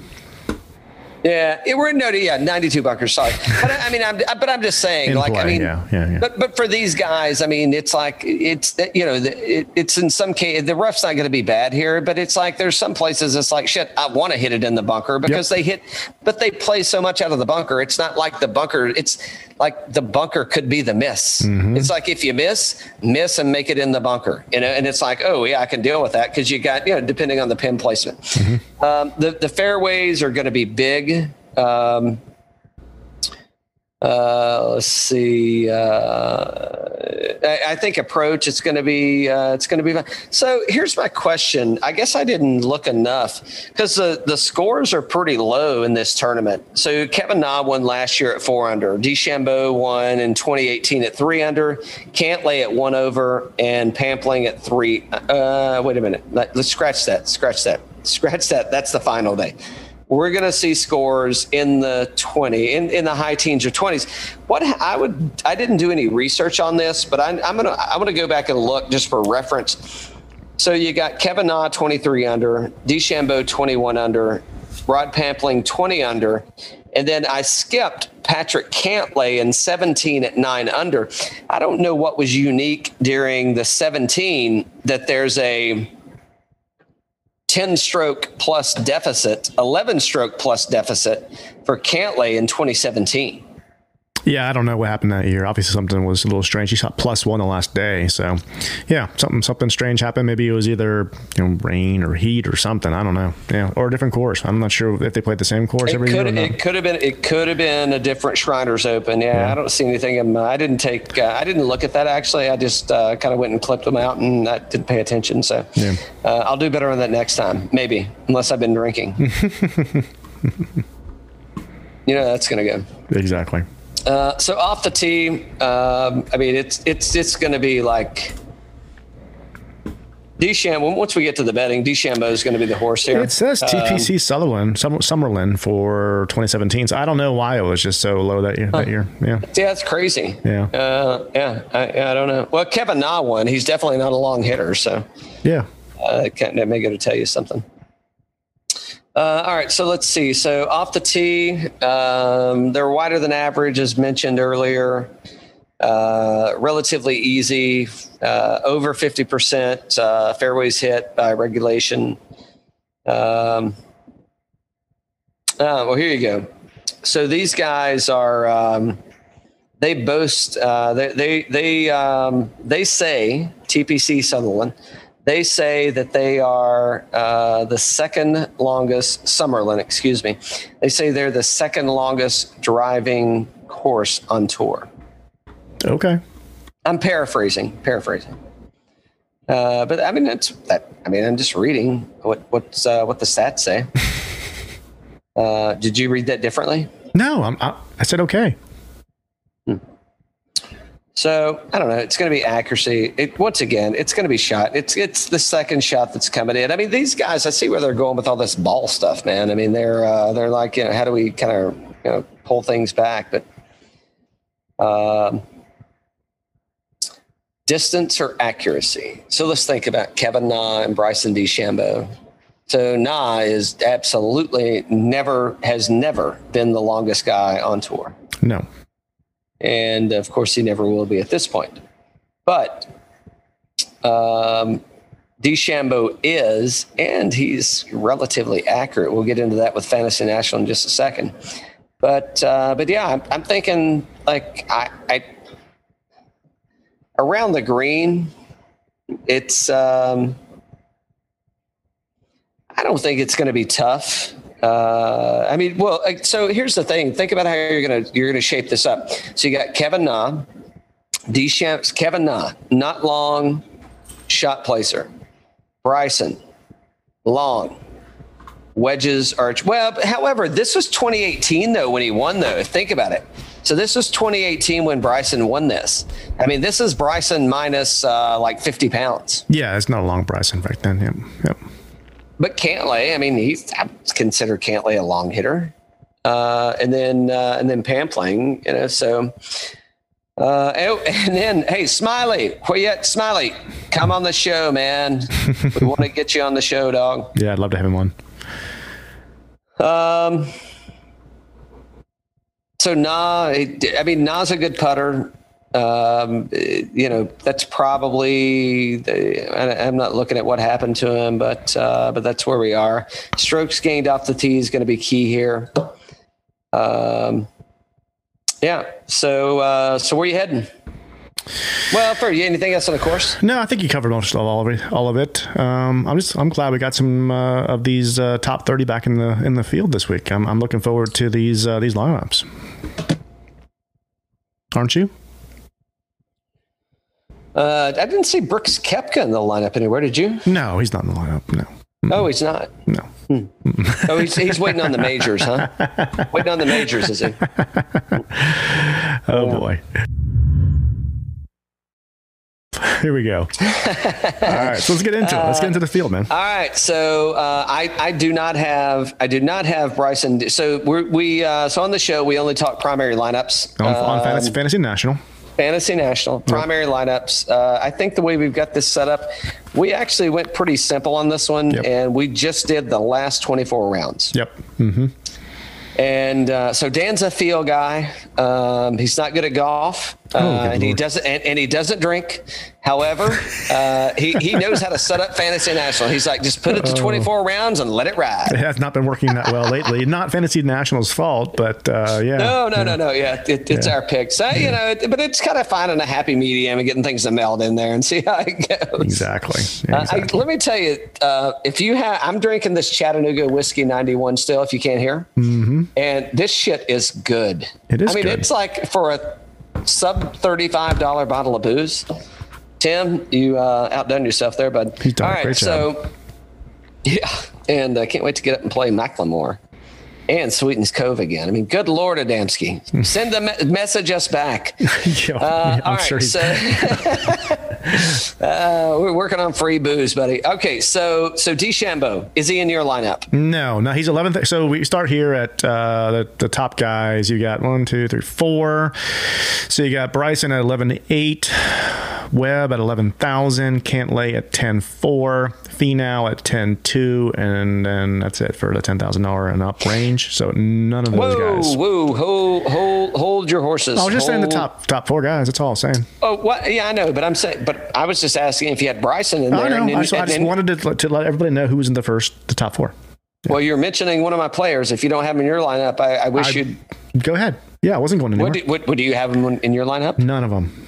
Yeah, it, we're no, yeah, ninety-two bunkers. Sorry, but I, I mean, I'm, but I'm just saying, In like, I mean, yeah, yeah, yeah. but but for these guys, I mean, it's like it's you know, it, it's in some case the rough's not going to be bad here, but it's like there's some places it's like shit. I want to hit it in the bunker because they hit, but they play so much out of the bunker. It's not like the bunker. It's like the bunker could be the miss. Mm-hmm. It's like if you miss, miss and make it in the bunker, you know, and it's like, oh yeah, I can deal with that because you got you know, depending on the pin placement. Mm-hmm. Um, the the fairways are going to be big. Um, uh, let's see. Uh, I, I think approach. It's going to be. Uh, it's going to be. fun. So here's my question. I guess I didn't look enough because the the scores are pretty low in this tournament. So Kevin Na won last year at four under. DeChambeau won in 2018 at three under. Cantlay at one over, and Pampling at three. Uh, wait a minute. Let, let's scratch that. Scratch that. Scratch that. That's the final day we're going to see scores in the 20 in, in the high teens or 20s what i would i didn't do any research on this but I, i'm going to i'm going to go back and look just for reference so you got kevin na 23 under DeChambeau 21 under rod pampling 20 under And then I skipped Patrick Cantlay in 17 at nine under. I don't know what was unique during the 17 that there's a 10 stroke plus deficit, 11 stroke plus deficit for Cantlay in 2017. Yeah, I don't know what happened that year. Obviously, something was a little strange. He shot plus one the last day, so yeah, something something strange happened. Maybe it was either you know rain or heat or something. I don't know. Yeah, or a different course. I'm not sure if they played the same course It every could, year. or it could have been it could have been a different Shriners Open. Yeah, Yeah. I don't see anything. In I didn't take uh, I didn't look at that actually. I just uh, kind of went and clipped them out and I didn't pay attention. So Yeah. uh, I'll do better on that next time, maybe, unless I've been drinking. [LAUGHS] you know that's gonna go. Exactly. Uh, so off the tee, um, I mean it's it's it's going to be like DeChambeau. Once we get to the betting, DeChambeau is going to be the horse here. It says Um, TPC Sutherland, Sum- Summerlin for 2017. So I don't know why it was just so low that year. That year. Yeah. Yeah, that's crazy. Yeah. Uh, yeah, I, I don't know. Well, Kevin Na won. He's definitely not a long hitter, so Yeah. uh, that may go to tell you something. Uh, all right, so let's see. So off the tee, um, they're wider than average, as mentioned earlier. Uh, relatively easy, uh, over 50% uh, fairways hit by regulation. Um, uh, well, here you go. So these guys are um, they boast uh, they they they um, they say TPC Sutherland. They say that they are uh, the second longest Summerlin. Excuse me. They say they're the second longest driving course on tour. Okay. I'm paraphrasing, paraphrasing. Uh, but I mean, that's that. I mean, I'm just reading what what's uh, what the stats say. [LAUGHS] Uh, did you read that differently? No, I'm, I, I said okay. So I don't know. It's going to be accuracy. It once again, it's going to be shot. It's it's the second shot that's coming in. I mean, these guys. I see where they're going with all this ball stuff, man. I mean, they're uh, they're like, you know, how do we kind of you know pull things back? But um, distance or accuracy. So let's think about Kevin Na and Bryson DeChambeau. So Na is absolutely never has never been the longest guy on tour No. And of course he never will be at this point. But um, DeChambeau is, and he's relatively accurate. We'll get into that with Fantasy National in just a second. But uh, but yeah, I'm, I'm thinking like I, I around the green, it's. Um, I don't think it's going to be tough. Uh, I mean, well, so here's the thing. Think about how you're gonna you're gonna shape this up. So you got Kevin Na, DeChambeau, Kevin Na, not long, shot placer, Bryson, long, wedges, arch. Well, however, this was 2018 though when he won though. Think about it. So this was 2018 when Bryson won this. I mean, this is Bryson minus uh, like 50 pounds. Yeah, it's not a long Bryson back then. Yep. Yep. But Cantlay, I mean, he's I consider Cantlay a long hitter, uh, and then uh, and then Pampling, you know. So, uh, oh, and then hey, Smiley, where you at, Smiley? Come on the show, man. we [LAUGHS] want to get you on the show, dog. Yeah, I'd love to have him on. Um, so Na, I mean, Na's a good putter. Um, you know, that's probably. The, I'm not looking at what happened to him, but uh, but that's where we are. Strokes gained off the tee is going to be key here. Um, yeah. So uh, so where you heading? Well, for you, anything else on the course? No, I think you covered most of all of it. All of it. Um, I'm just I'm glad we got some uh, of these uh, top 30 back in the in the field this week. I'm, I'm looking forward to these uh, these lineups. Aren't you? Uh, I didn't see Brooks Koepka in the lineup anywhere. Did you? No, he's not in the lineup. No, Oh, he's not. no. Oh, he's, he's waiting on the majors, huh? [LAUGHS] waiting on the majors, is he? Oh boy. Here we go. All right, so let's get into it. Let's get into the field, man. All right, so uh, I I do not have I do not have Bryson. So we're, we uh, so on the show we only talk primary lineups. On, on Um, Fantasy, Fantasy National. Fantasy National primary lineups. Uh, I think the way we've got this set up, we actually went pretty simple on this one, Yep. and we just did the last 24 rounds. Yep. Mm-hmm. And uh, so Dan's a field guy. Um, he's not good at golf, uh, Oh, and he doesn't and, and he doesn't drink. However, uh, he he knows how to set up fantasy national. He's like, just put it Oh. to 24 rounds and let it ride. It has not been working that well lately. Not Fantasy National's fault, but uh, yeah. No, no, no, no. Yeah, it, it's Yeah. our pick. So you know, it, but it's kind of finding a happy medium and getting things to meld in there and see how it goes. Exactly. Yeah, Uh, I, let me tell you, uh, if you have, I'm drinking this Chattanooga whiskey 91 still, if you can't hear, mm-hmm. and this shit is good. It is I mean, good. it's like for a sub $35 bottle of booze. Tim, you uh, outdone yourself there, bud. All right, so [LAUGHS] yeah, and I can't wait to get up and play Macklemore and Sweetens Cove again. I mean, good Lord, Adamski, send the me- message us back. [LAUGHS] Yeah, Uh, yeah, all I'm right, sure he's so [LAUGHS] uh, we're working on free booze, buddy. Okay, so so DeChambeau is he in your lineup? No, no, he's 11th. So we start here at uh, the, the top guys. You got one, two, three, four. So you got Bryson at 11,800, Webb at 11,000, Cantlay at 10,400, now at 10,200, and then that's it for the $10,000 and up range. So none of those Whoa, guys. whoa, hold, hold, hold your horses. I was just saying the top top four guys. That's all I'm saying. Oh, what? Yeah, I know, but I'm saying, but I was just asking if you had Bryson in there. I know. and- I just, I just and- wanted to, let- to let everybody know who was in the first, the top four. well, you're mentioning one of my players. If you don't have him in your lineup, I, I wish I- you'd. Go ahead. Yeah, I wasn't going anywhere. What do, what, what do you have him in your lineup? None of them.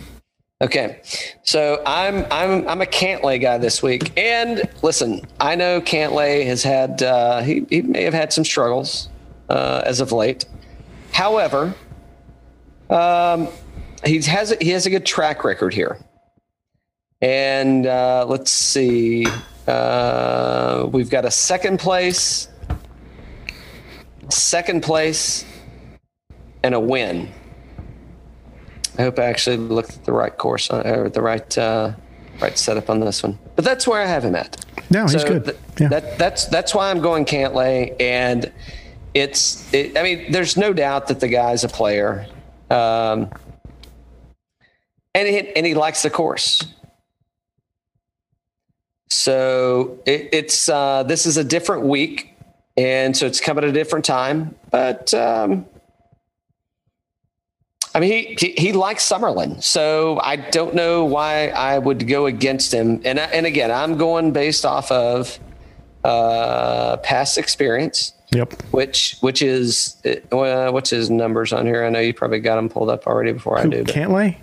Okay, so I'm I'm I'm a Cantlay guy this week, and listen, I know Cantlay has had uh, he he may have had some struggles uh, as of late. However, um, he has he has a good track record here, and uh, let's see, uh, we've got a second place, second place, and a win. I hope I actually looked at the right course on, or the right uh, right setup on this one. But that's where I have him at. No, he's good. th- Yeah. That that's that's why I'm going Cantlay, and it's. It, I mean, there's no doubt that the guy's a player, um, and he, and he likes the course. So it, it's uh, this is a different week, and so it's coming at a different time. But um, I mean, he, he he likes Summerlin, so I don't know why I would go against him. And I- and again, I'm going based off of uh, past experience, Yep. which which is uh, what's his numbers on here? I know you probably got him pulled up already before I do. But, Cantlay?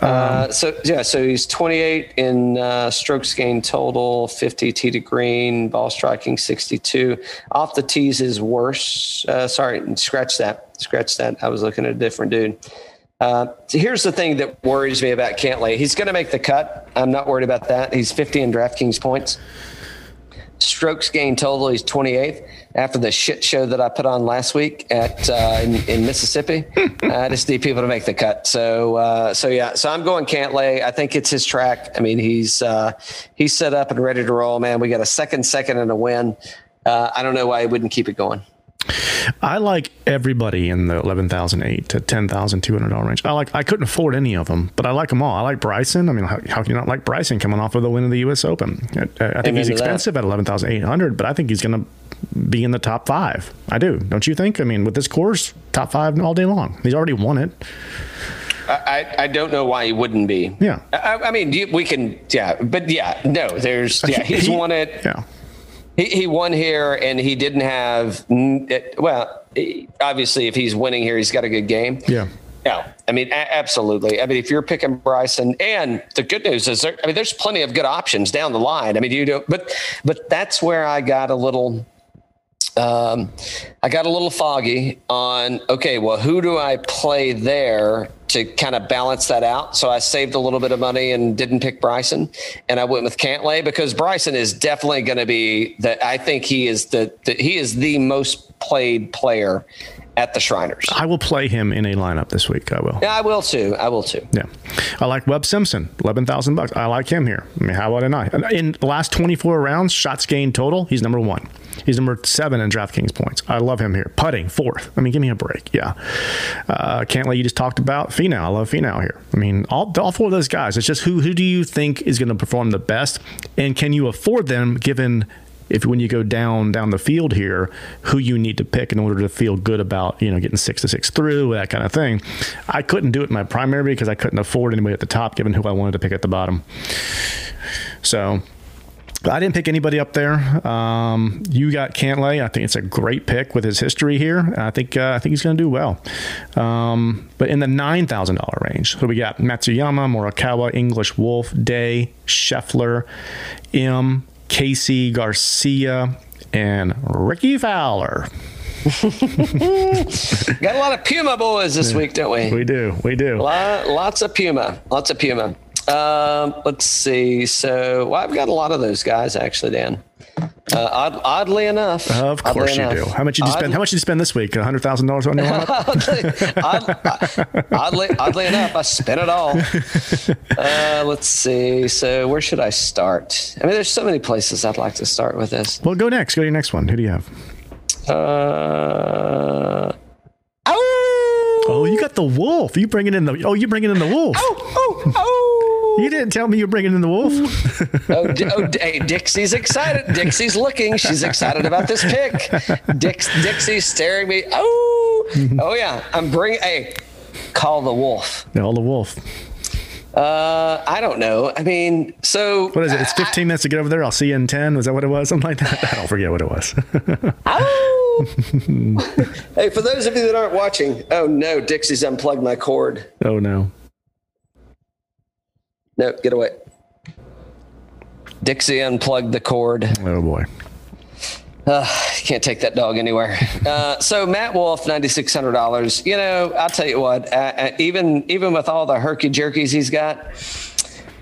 uh, so yeah, so he's 28 in uh, strokes gained total, 50 tee to green, ball striking 62. Off the tees is worse. Uh, sorry, scratch that, scratch that. I was looking at a different dude. Uh, so here's the thing that worries me about Cantlay. He's going to make the cut. I'm not worried about that. He's 50 in DraftKings points. Strokes gained total, he's 28th. After the shit show that I put on last week at uh, in, in Mississippi, [LAUGHS] I just need people to make the cut. So, uh, so yeah, so I'm going Cantlay. I think it's his track. I mean, he's uh, he's set up and ready to roll. Man, we got a second, second, and a win. Uh, I don't know why he wouldn't keep it going. I like everybody in the eleven thousand eight to ten thousand two hundred dollar range. I like. I couldn't afford any of them, but I like them all. I like Bryson. I mean, how, how can you not like Bryson coming off of the win of the U.S. Open? I, I think he's to that. expensive at eleven thousand eight hundred, but I think he's going to be in the top five. I do. Don't you think? I mean, with this course, top five all day long. He's already won it. I, I, I don't know why he wouldn't be. Yeah. I, I mean, we can, yeah, but yeah, no, there's, yeah, he's He- won it. Yeah. He, he won here and he didn't have, well, obviously, if he's winning here, he's got a good game. Yeah. Yeah, I mean, a- absolutely. I mean, if you're picking Bryson, and the good news is, there, I mean, there's plenty of good options down the line. I mean, you do, but but that's where I got a little, um, I got a little foggy on. Okay, well, who do I play there to kind of balance that out? So I saved a little bit of money and didn't pick Bryson, and I went with Cantlay because Bryson is definitely going to be the. I think he is the, the he is the most played player at the Shriners. I will play him in a lineup this week. I will. Yeah, I will too. I will too. Yeah, I like Webb Simpson, eleven thousand bucks. I like him here. I mean, how about I not? In the last twenty four rounds, shots gained total, he's number one. He's number seven in DraftKings points. I love him here. Putting fourth. I mean, give me a break. Yeah, uh, Cantlay you just talked about Finau. I love Finau here. I mean, all all four of those guys. It's just who who do you think is going to perform the best, and can you afford them given if when you go down down the field here, who you need to pick in order to feel good about you know getting six to six through that kind of thing. I couldn't do it in my primary because I couldn't afford anybody at the top, given who I wanted to pick at the bottom. So I didn't pick anybody up there. Um, you got Cantlay. I think it's a great pick with his history here. I think uh, I think he's going to do well. Um, but in the nine thousand dollar range, so we got Matsuyama, Morikawa, English Wolff, Day, Scheffler, M, Casey, Garcia, and Rickie Fowler. [LAUGHS] Got a lot of Puma boys this week, don't we? We do, we do. Lot, lots of Puma, lots of Puma. Um, let's see. So well, I've got a lot of those guys actually, Dan. Uh, odd, oddly enough, Of course you enough, do. How much did you spend? How much did you spend this week? hundred thousand dollars on your [LAUGHS] lineup? oddly, oddly, oddly enough, I spent it all. [LAUGHS] Uh, let's see. So where should I start? I mean, there's so many places I'd like to start with this. well, go next. Go to your next one. Who do you have? Uh, Oh, you got the wolf. You bringing in the? Oh, you bringing in the wolf. oh, oh. You didn't tell me you're bringing in the wolf. Oh, D- oh D- hey, Dixie's excited. Dixie's looking. She's excited about this pick. Dix, Dixie's staring me. Oh, oh yeah. I'm bringing. Hey, call the wolf. no, the wolf. Uh, I don't know. I mean, so What is it? It's 15 minutes to get over there. I'll see you in 10. Was that what it was? Something like that. I don't forget what it was. Oh. [LAUGHS] hey, for those of you that aren't watching, oh no, Dixie's unplugged my cord. oh no. No, get away. Dixie unplugged the cord. Oh boy. Can't take that dog anywhere. Uh, so Matt Wolff, ninety six hundred dollars. You know, I'll tell you what. Uh, uh, even even with all the herky jerkies he's got,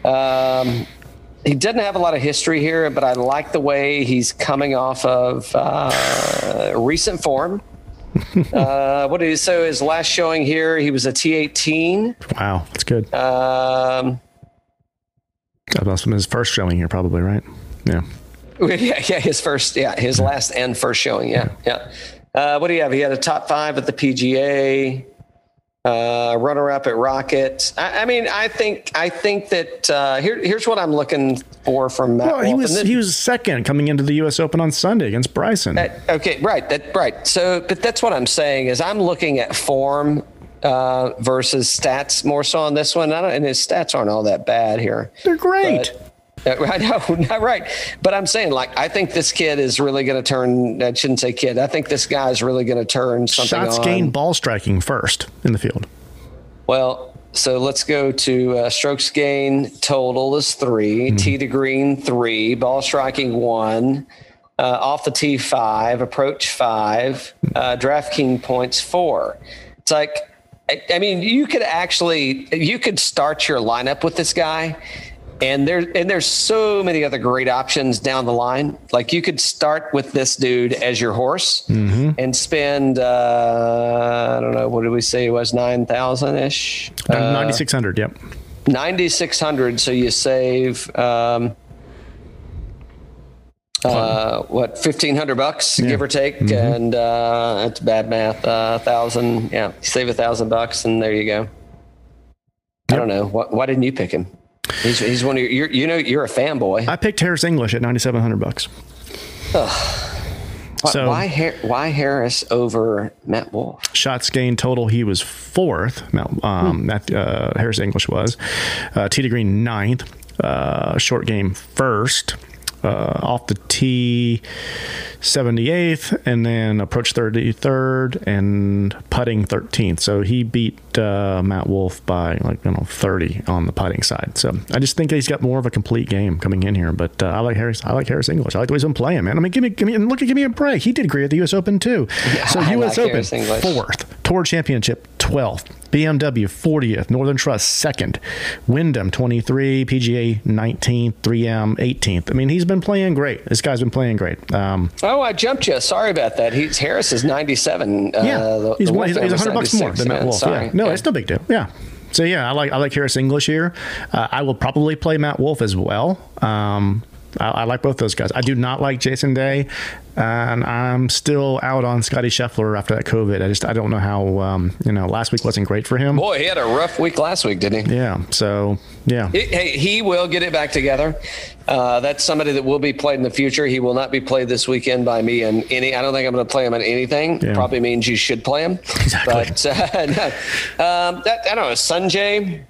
um, he doesn't have a lot of history here. But I like the way he's coming off of uh, recent form. [LAUGHS] uh, what is so his last showing here? He was a T eighteen. Wow, that's good. Um, that must have been his first showing here, probably, right? Yeah. [LAUGHS] Yeah, yeah, his first, yeah, his last and first showing, yeah, yeah. Uh, what do you have? He had a top five at the PGA, uh, runner up at Rocket. I, I mean, I think, I think that uh, here, here's what I'm looking for from Matt. Well, he was then- he was second coming into the U.S. Open on Sunday against Bryson. that- okay, right, that right. So, but that's what I'm saying is I'm looking at form uh, versus stats more so on this one. I don't, and his stats aren't all that bad here. They're great. But- uh, [LAUGHS] I know, [LAUGHS] not right. But I'm saying, like, I think this kid is really going to turn. I shouldn't say kid. I think this guy is really going to turn something Shots on. gained, ball striking first in the field. Well, so let's go to uh, strokes gain total is 3 Mm-hmm. tee to green three, ball striking one, uh, off the tee five, approach five, uh, DraftKings points four. It's like, I, I mean, you could actually you could start your lineup with this guy. And there and there's so many other great options down the line. Like you could start with this dude as your horse and spend uh, I don't know what did we say it was nine thousand ish. Uh, 9600, yep. 9600 so you save um uh what 1500 bucks give or take and uh that's bad math uh thousand yeah you save a thousand bucks and there you go i don't know why, why didn't you pick him he's, he's one of your you're, you know you're a fanboy I picked Harris English at 9700 bucks. why, so- why, Har- why harris over matt wolff Shots gained total, he was fourth. Mount, um, Matt, uh, Harris English was. Uh, to green ninth. Uh, short game first. Uh, off the tee, 78th, and then approach 33rd, and putting 13th. So he beat uh, Matt Wolff by like you know 30 on the putting side. So I just think he's got more of a complete game coming in here. But uh, I like Harris. I like Harris English. I like the way he's been playing, man. I mean, give me, give me, and look, give me a break. He did great at the U.S. Open too. so I U.S. like Open fourth, Tour Championship 12th, BMW 40th, Northern Trust second, Wyndham 23, PGA 19th, 3M 18th. I mean, he's been playing great. This guy's been playing great. Um, oh i jumped you sorry about that he's harris is 97 yeah, uh, the- he's the he's, he's 100 bucks more than Matt. Wolff. Sorry. Yeah, no, it's no big deal. Yeah. So yeah, I like I like Harris English here. Uh, I will probably play Matt Wolff as well. Um, I, I like both those guys. I do not like Jason Day, and I'm still out on Scotty Scheffler after that COVID. I just I don't know how um, you know last week wasn't great for him. Boy, he had a rough week last week, didn't he? Yeah. So yeah. He- Hey, he will get it back together. Uh, that's somebody that will be played in the future. He will not be played this weekend by me in any. I don't think I'm going to play him in anything. Yeah. Probably means you should play him. [LAUGHS] Exactly. But uh, [LAUGHS] no. um, that, I don't know. Sungjae.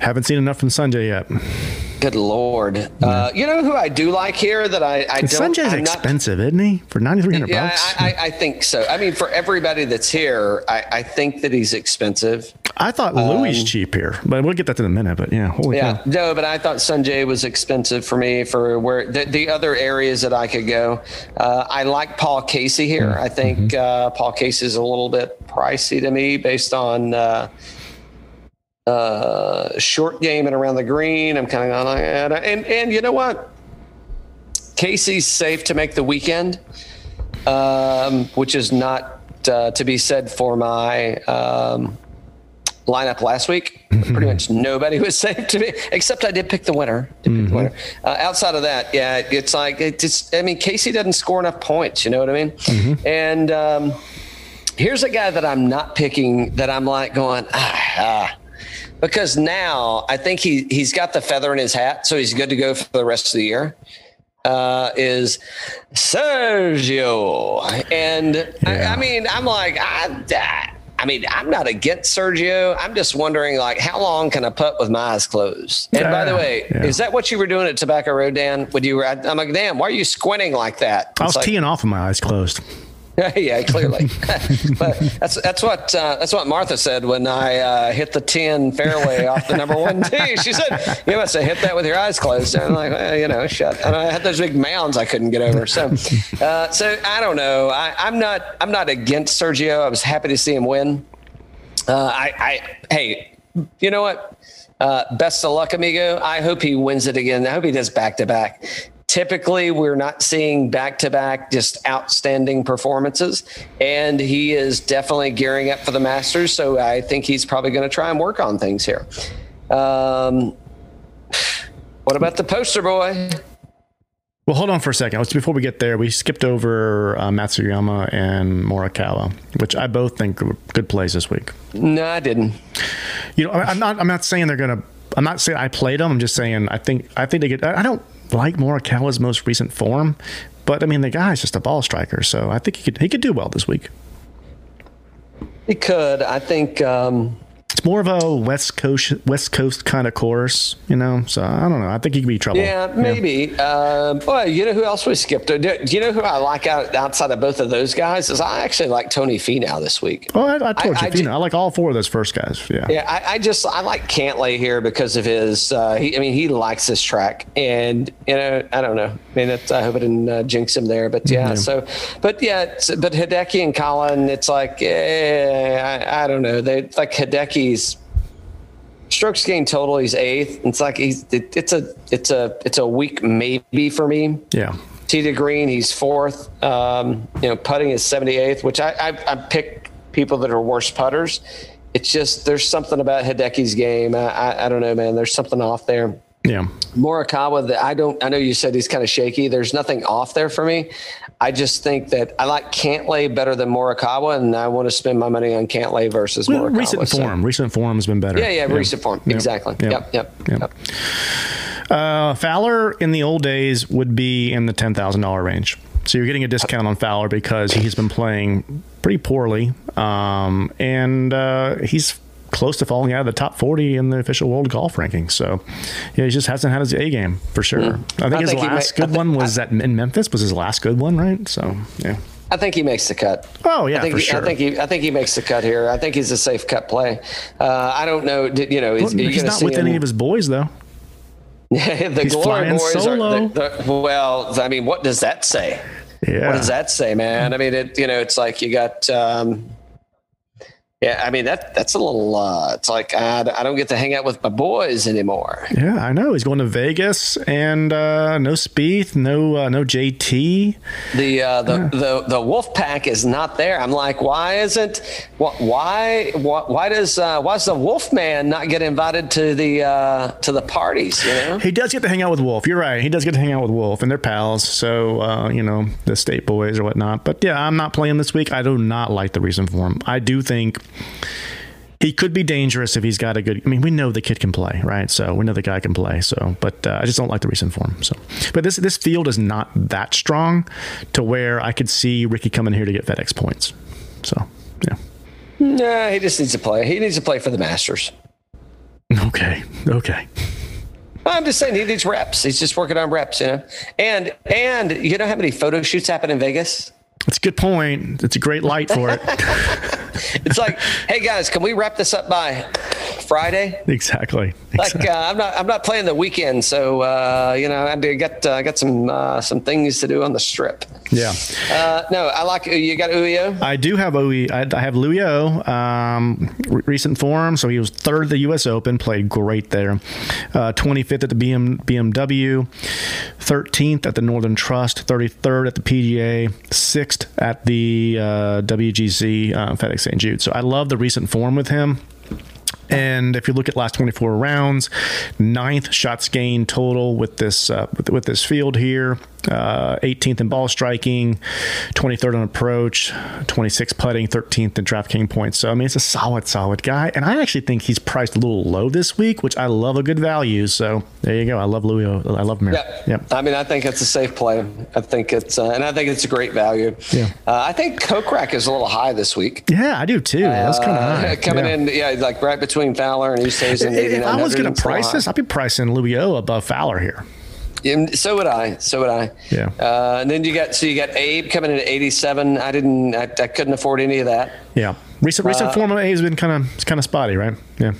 Haven't seen enough from Sungjae yet. Good lord. Uh, you know who I do like here that I, I don't. Sungjae's I'm not- expensive, isn't he? For ninety three hundred Yeah, bucks. I, I, I think so. I mean, for everybody that's here, I, I think that he's expensive. I thought Louis cheap here, but we'll get that in a minute. But yeah, holy Um, Yeah, cow. no, but I thought Sanjay was expensive for me for where the, the other areas that I could go. Uh, I like Paul Casey here. I think uh, Paul Casey is a little bit pricey to me based on uh, short game and around the green. I'm kind of eh, and and you know what? Casey's safe to make the weekend, um, which is not uh, to be said for my. Um, lineup last week. Pretty much nobody was [LAUGHS] safe to me, except I did pick the winner. Did pick the winner. Uh, outside of that, yeah, it's like it just. I mean, Casey doesn't score enough points. You know what I mean? And um, here's a guy that I'm not picking. That I'm like going ah. ah. Because now I think he he's got the feather in his hat, so he's good to go for the rest of the year. Uh, is Sergio, and I, Yeah. I mean, I'm like, I, I- I mean, I'm not against Sergio. I'm just wondering, like, how long can I putt with my eyes closed? And by the way, yeah. is that what you were doing at Tobacco Road, Dan? Would you? I'm like, damn, why are you squinting like that? I was like- teeing off with my eyes closed. [LAUGHS] yeah, clearly. [LAUGHS] but that's that's what uh, that's what Martha said when I uh, hit the ten fairway off the number one tee. She said, "You must have hit that with your eyes closed." And I'm like, well, you know, shut. And I had those big mounds I couldn't get over. So, uh, so I don't know. I, I'm not I'm not against Sergio. I was happy to see him win. Uh, I, I hey, you know what? Uh, best of luck, amigo. I hope he wins it again. I hope he does back to back. Typically, we're not seeing back to back just outstanding performances, and he is definitely gearing up for the Masters. So I think he's probably going to try and work on things here. Um, what about the poster boy? Well, hold on for a second. Before we get there, we skipped over uh, Matsuyama and Morikawa, which I both think were good plays this week. No, I didn't. You know, I'm not. I'm not saying they're gonna. I'm not saying I played them. I'm just saying I think. I think they get. I don't like Morikawa's most recent form, but I mean the guy's just a ball striker, so I think he could. He could do well this week. He could. I think. Um, It's more of a West Coast West Coast kind of course, you know. So I don't know. I think he could be trouble. Yeah, maybe. Um, boy, you know who else we skipped? Do, do you know who I like out, outside of both of those guys? Is I actually like Tony Finau this week. Oh, I, I told I- you, I Fina. ju- I like all four of those first guys. Yeah. Yeah, I, I just I like Cantlay here because of his. Uh, he, I mean, he likes this track, and you know, I don't know. I mean, I hope I didn't uh, jinx him there, but yeah. So, but yeah, but Hideki and Collin, it's like, eh, I, I don't know. They like Hideki's strokes gained total. He's eighth. It's like he's it, it's a it's a it's a week maybe for me. Yeah. Tee to green, he's fourth. Um, you know, putting is 78th, which I, I, I pick people that are worse putters. It's just there's something about Hideki's game. I, I, I don't know, man. There's something off there. Yeah. Morikawa, that I don't. I know you said he's kind of shaky. There's nothing off there for me. I just think that I like Cantlay better than Morikawa, and I want to spend my money on Cantlay versus Well, Morikawa. recent So- form. Recent form has been better. Yeah, yeah, recent form. Yep. Exactly. Yep. Yep, yep, Yep. yep. Uh, Fowler in the old days would be in the ten thousand dollar range. So you're getting a discount on Fowler because he's been playing pretty poorly, um, and uh, he's close to falling out of the top forty in the official world golf ranking. So yeah, he just hasn't had his A game for sure. I think. I his think last may- good one was that in Memphis was his last good one, right? So yeah. I think he makes the cut. Oh yeah, I think for he, sure. I think he I think he makes the cut here. I think he's a safe cut play. Uh, I don't know. did- You know, is, Well, you he's not see with him- any of his boys though. [LAUGHS] the He's glory flying boys solo. are the, the, well. I mean, what does that say? Yeah. What does that say, man? I mean, it you know, it's like you got um, Yeah, I mean that that's a little. Uh, it's like I, I don't get to hang out with my boys anymore. Yeah, I know. He's going to Vegas, and uh, no Spieth, no uh, no JT. The uh, the, yeah. the the Wolf Pack is not there. I'm like, why isn't why why why does uh, why does the Wolf Man not get invited to the uh, to the parties? You know, he does get to hang out with Wolf. You're right. He does get to hang out with Wolf, and they're pals. So uh, you know the State Boys or whatnot. But yeah, I'm not playing this week. I do not like the reason for him. I do think he could be dangerous if he's got a good. I mean, we know the kid can play, right? So we know the guy can play. So, but uh, I just don't like the recent form. So, but this this field is not that strong to where I could see Rickie coming here to get FedEx points. So, yeah. Nah, he just needs to play. He needs to play for the Masters. Okay. Okay. I'm just saying he needs reps. He's just working on reps, you know. And and you know how many photo shoots happen in Vegas? It's a good point. It's a great light for it. [LAUGHS] it's like, hey guys, can we wrap this up by Friday? Exactly. Like uh, I'm not I'm not playing the weekend, so uh, you know I got uh, got some uh, some things to do on the strip. Yeah. Uh, no, I like you got Uyo. I do have Uyo. I, I have Luyo. Um, re- recent form, so he was third at the U.S. Open, played great there. 25th uh, at the BM, BMW, 13th at the Northern Trust, 33rd at the PGA, sixth at the WGC FedEx St. Jude. So I love the recent form with him. And if you look at last 24 rounds, ninth shots gained total with this uh, with, with, this field here uh, 18th in ball striking, 23rd on approach, 26th putting, 13th in DraftKings points. So I mean, it's a solid, solid guy, and I actually think he's priced a little low this week, which I love a good value. So there you go. I love Louis. I love him. Yeah. Yep. I mean, I think it's a safe play. I think it's, uh, and I think it's a great value. Yeah. Uh, I think Kokrak is a little high this week. Yeah, I do too. That's kind of uh, high. Coming yeah. in, yeah, like right between Fowler and Oosthuizen. If I was going to price this, I'd be pricing Louis above Fowler here. Yeah, so would I. So would I. Yeah. Uh, and then you got so you got Abe coming in at 87. I didn't. I, I couldn't afford any of that. Yeah. Recent recent uh, form of Abe has been kind of it's kind of spotty, right? Yeah.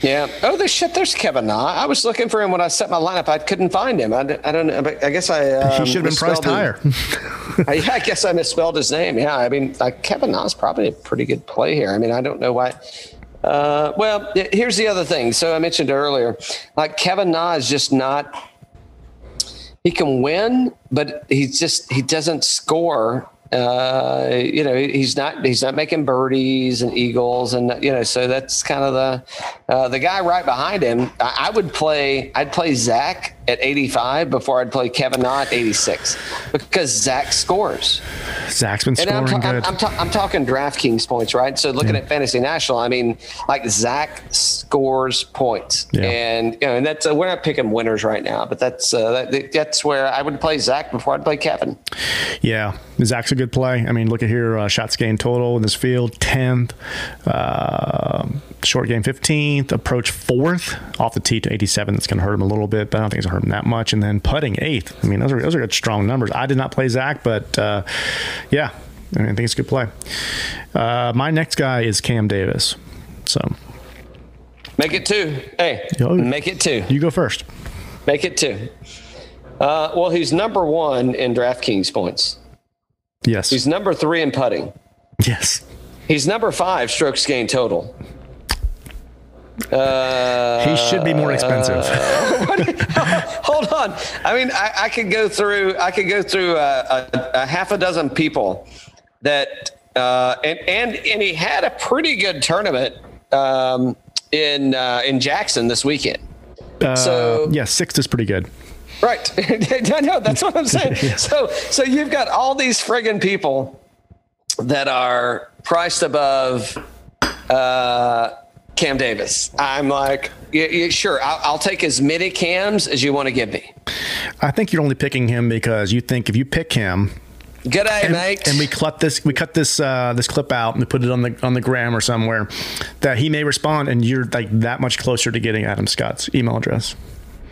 Yeah. Oh, there's shit. There's Kevin Na. I was looking for him when I set my lineup. I couldn't find him. I, I don't know. I guess I. Um, he should have been priced higher. I, [LAUGHS] yeah, I guess I misspelled his name. Yeah. I mean, like Kevin Na is probably a pretty good play here. I mean, I don't know why. Uh, well, here's the other thing. So I mentioned earlier, like Kevin Na is just not he can win, but he's just he doesn't score. Uh, you know, he's not he's not making birdies and eagles, and you know, so that's kind of the uh, the guy right behind him. I, I would play. I'd play Zach at 85 before I'd play Kevin Na at 86 because Zach scores. Zach's been scoring and I'm, ta- good. I'm, I'm, ta- I'm, talking DraftKings points, right? So looking yeah. at Fantasy National, I mean, like Zach scores points, yeah. and you know, and that's uh, we're not picking winners right now, but that's uh, that, that's where I would play Zach before I'd play Kevin. Yeah, Zach's a good play. I mean, look at here, uh, shots gained total in this field, 10th, uh, short game 15th, approach fourth off the tee to 87. That's going to hurt him a little bit, but I don't think it's going to hurt him that much. And then putting eighth. I mean, those are those are good strong numbers. I did not play Zach, but uh, yeah, I, mean, I think it's a good play. Uh, my next guy is Cam Davis. So make it two. Hey, Yo, make it two. You go first. Make it two. Uh, well, he's number one in DraftKings points. Yes. He's number three in putting. Yes. He's number five strokes gained total. Uh, he should be more expensive. Uh, [LAUGHS] hold on. I mean, I, I, could go through. I could go through a, a, a half a dozen people that, uh, and and and he had a pretty good tournament um, in uh, in Jackson this weekend. Uh, so yeah, sixth is pretty good. Right. [LAUGHS] I know. That's what I'm saying. [LAUGHS] yeah. So so you've got all these friggin' people that are priced above. Uh, Cam Davis. I'm like, yeah, yeah, sure, I'll, I'll, take as many cams as you want to give me. I think you're only picking him because you think if you pick him, Good day, and, mate. And we cut this we cut this uh, this clip out and we put it on the on the gram or somewhere that he may respond and you're like that much closer to getting Adam Scott's email address.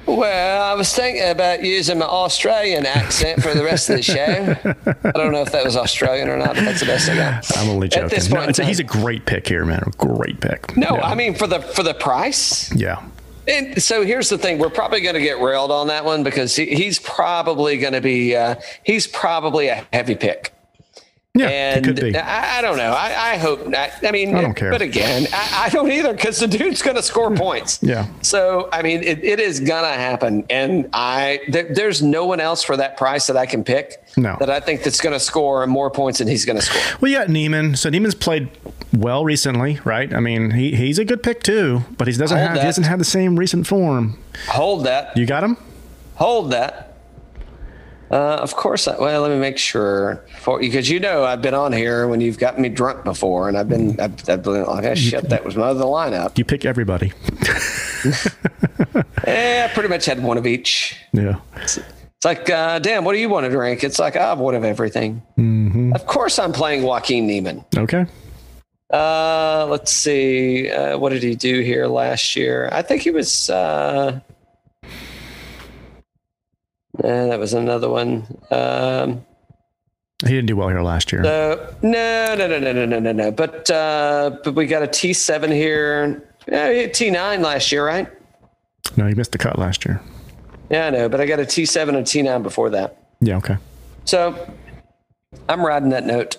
Well, I was thinking about using my Australian accent for the rest of the show. I don't know if that was Australian or not, but that's the best I got. I'm only joking. At this point, no, he's a great pick here, man. A great pick. No, yeah. I mean for the for the price. Yeah. And so here's the thing: we're probably going to get railed on that one because he, he's probably going to be uh, he's probably a heavy pick. Yeah, it and could be. I, I don't know. I, I hope not. I mean, I don't care. But again, I, I don't either because the dude's going to score hmm. points. Yeah. So I mean, it, it is going to happen, and I there, there's no one else for that price that I can pick. No. That I think that's going to score more points than he's going to score. Well, you got Niemann. So Niemann's played well recently, right? I mean, he, he's a good pick too, but he doesn't Hold have that. he doesn't have the same recent form. Hold that. You got him? Hold that. Uh, of course. I, well, let me make sure for because you know I've been on here when you've got me drunk before, and I've been I've, I've been like, oh, shit, that was my other lineup. You pick everybody. [LAUGHS] yeah, I pretty much had one of each. Yeah. It's like, uh, damn, what do you want to drink? It's like, I have one of everything. Of course, I'm playing Joaquin Niemann. Okay. Uh, let's see. Uh, what did he do here last year? I think he was. Uh, eh, that was another one. Um, He didn't do well here last year. uh, no, no, no, no, no, no, no, no. But uh, but we got a T7 here. Yeah, he T9 last year, right? no, he missed the cut last year. Yeah, I know. But I got a T7 and T9 before that. Yeah. Okay. So I'm riding that note.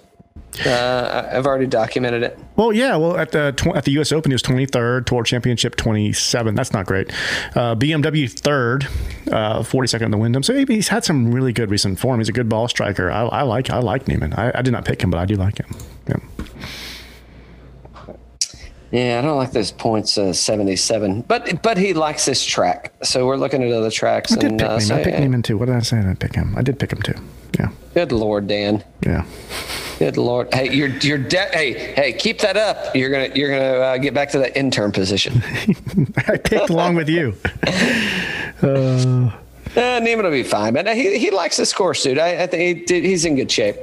Uh, I've already documented it. Well, yeah. Well, at the tw- at the U.S. Open, he was 23rd. Tour Championship, 27. That's not great. Uh, BMW third, uh, 42nd in the Wyndham. So maybe he's had some really good recent form. He's a good ball striker. I, I like I like Niemann. I, I did not pick him, but I do like him. Yeah. Yeah, I don't like those points, uh, 77. But but he likes this track. So we're looking at other tracks. I did and, pick uh, so, I picked yeah. Niemann too. What did I say? I didn't pick him. I did pick him too. Yeah. Good Lord, Dan. Yeah. Good Lord. Hey, you're you're de- hey hey keep that up. You're gonna you're gonna uh, get back to that intern position. [LAUGHS] I picked along with you. [LAUGHS] Uh, Uh, Niemann will be fine, but he, he likes this course, dude. I, I think he did, he's in good shape.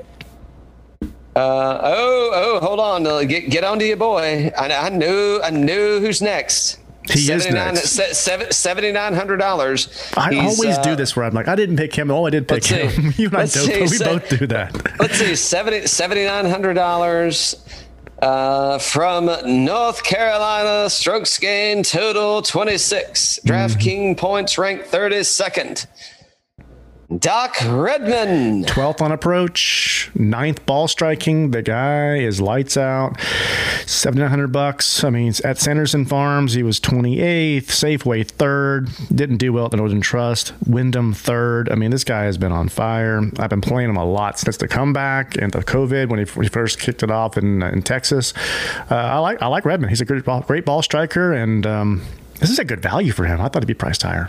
Uh, oh, oh, hold on. Uh, Get, get on to your boy. I, I knew, I knew who's next. He is next. $7,900. I He's, always uh, do this where I'm like, I didn't pick him. Oh, I did pick see. him. [LAUGHS] you and I don't, we both do that. Let's see, 70, $7,900 uh, from North Carolina. Strokes gained total 26. Mm-hmm. DraftKings points ranked 32nd. Doc Redman. 12th on approach, ninth ball striking. The guy is lights out. 7900 bucks. I mean, at Sanderson Farms, he was 28th. Safeway third. Didn't do well at the Northern Trust. Wyndham third. I mean, this guy has been on fire. I've been playing him a lot since the comeback and the COVID when he, when he first kicked it off in in Texas. Uh, I like I like Redman. He's a great ball, great ball striker, and um, this is a good value for him. I thought he'd be priced higher.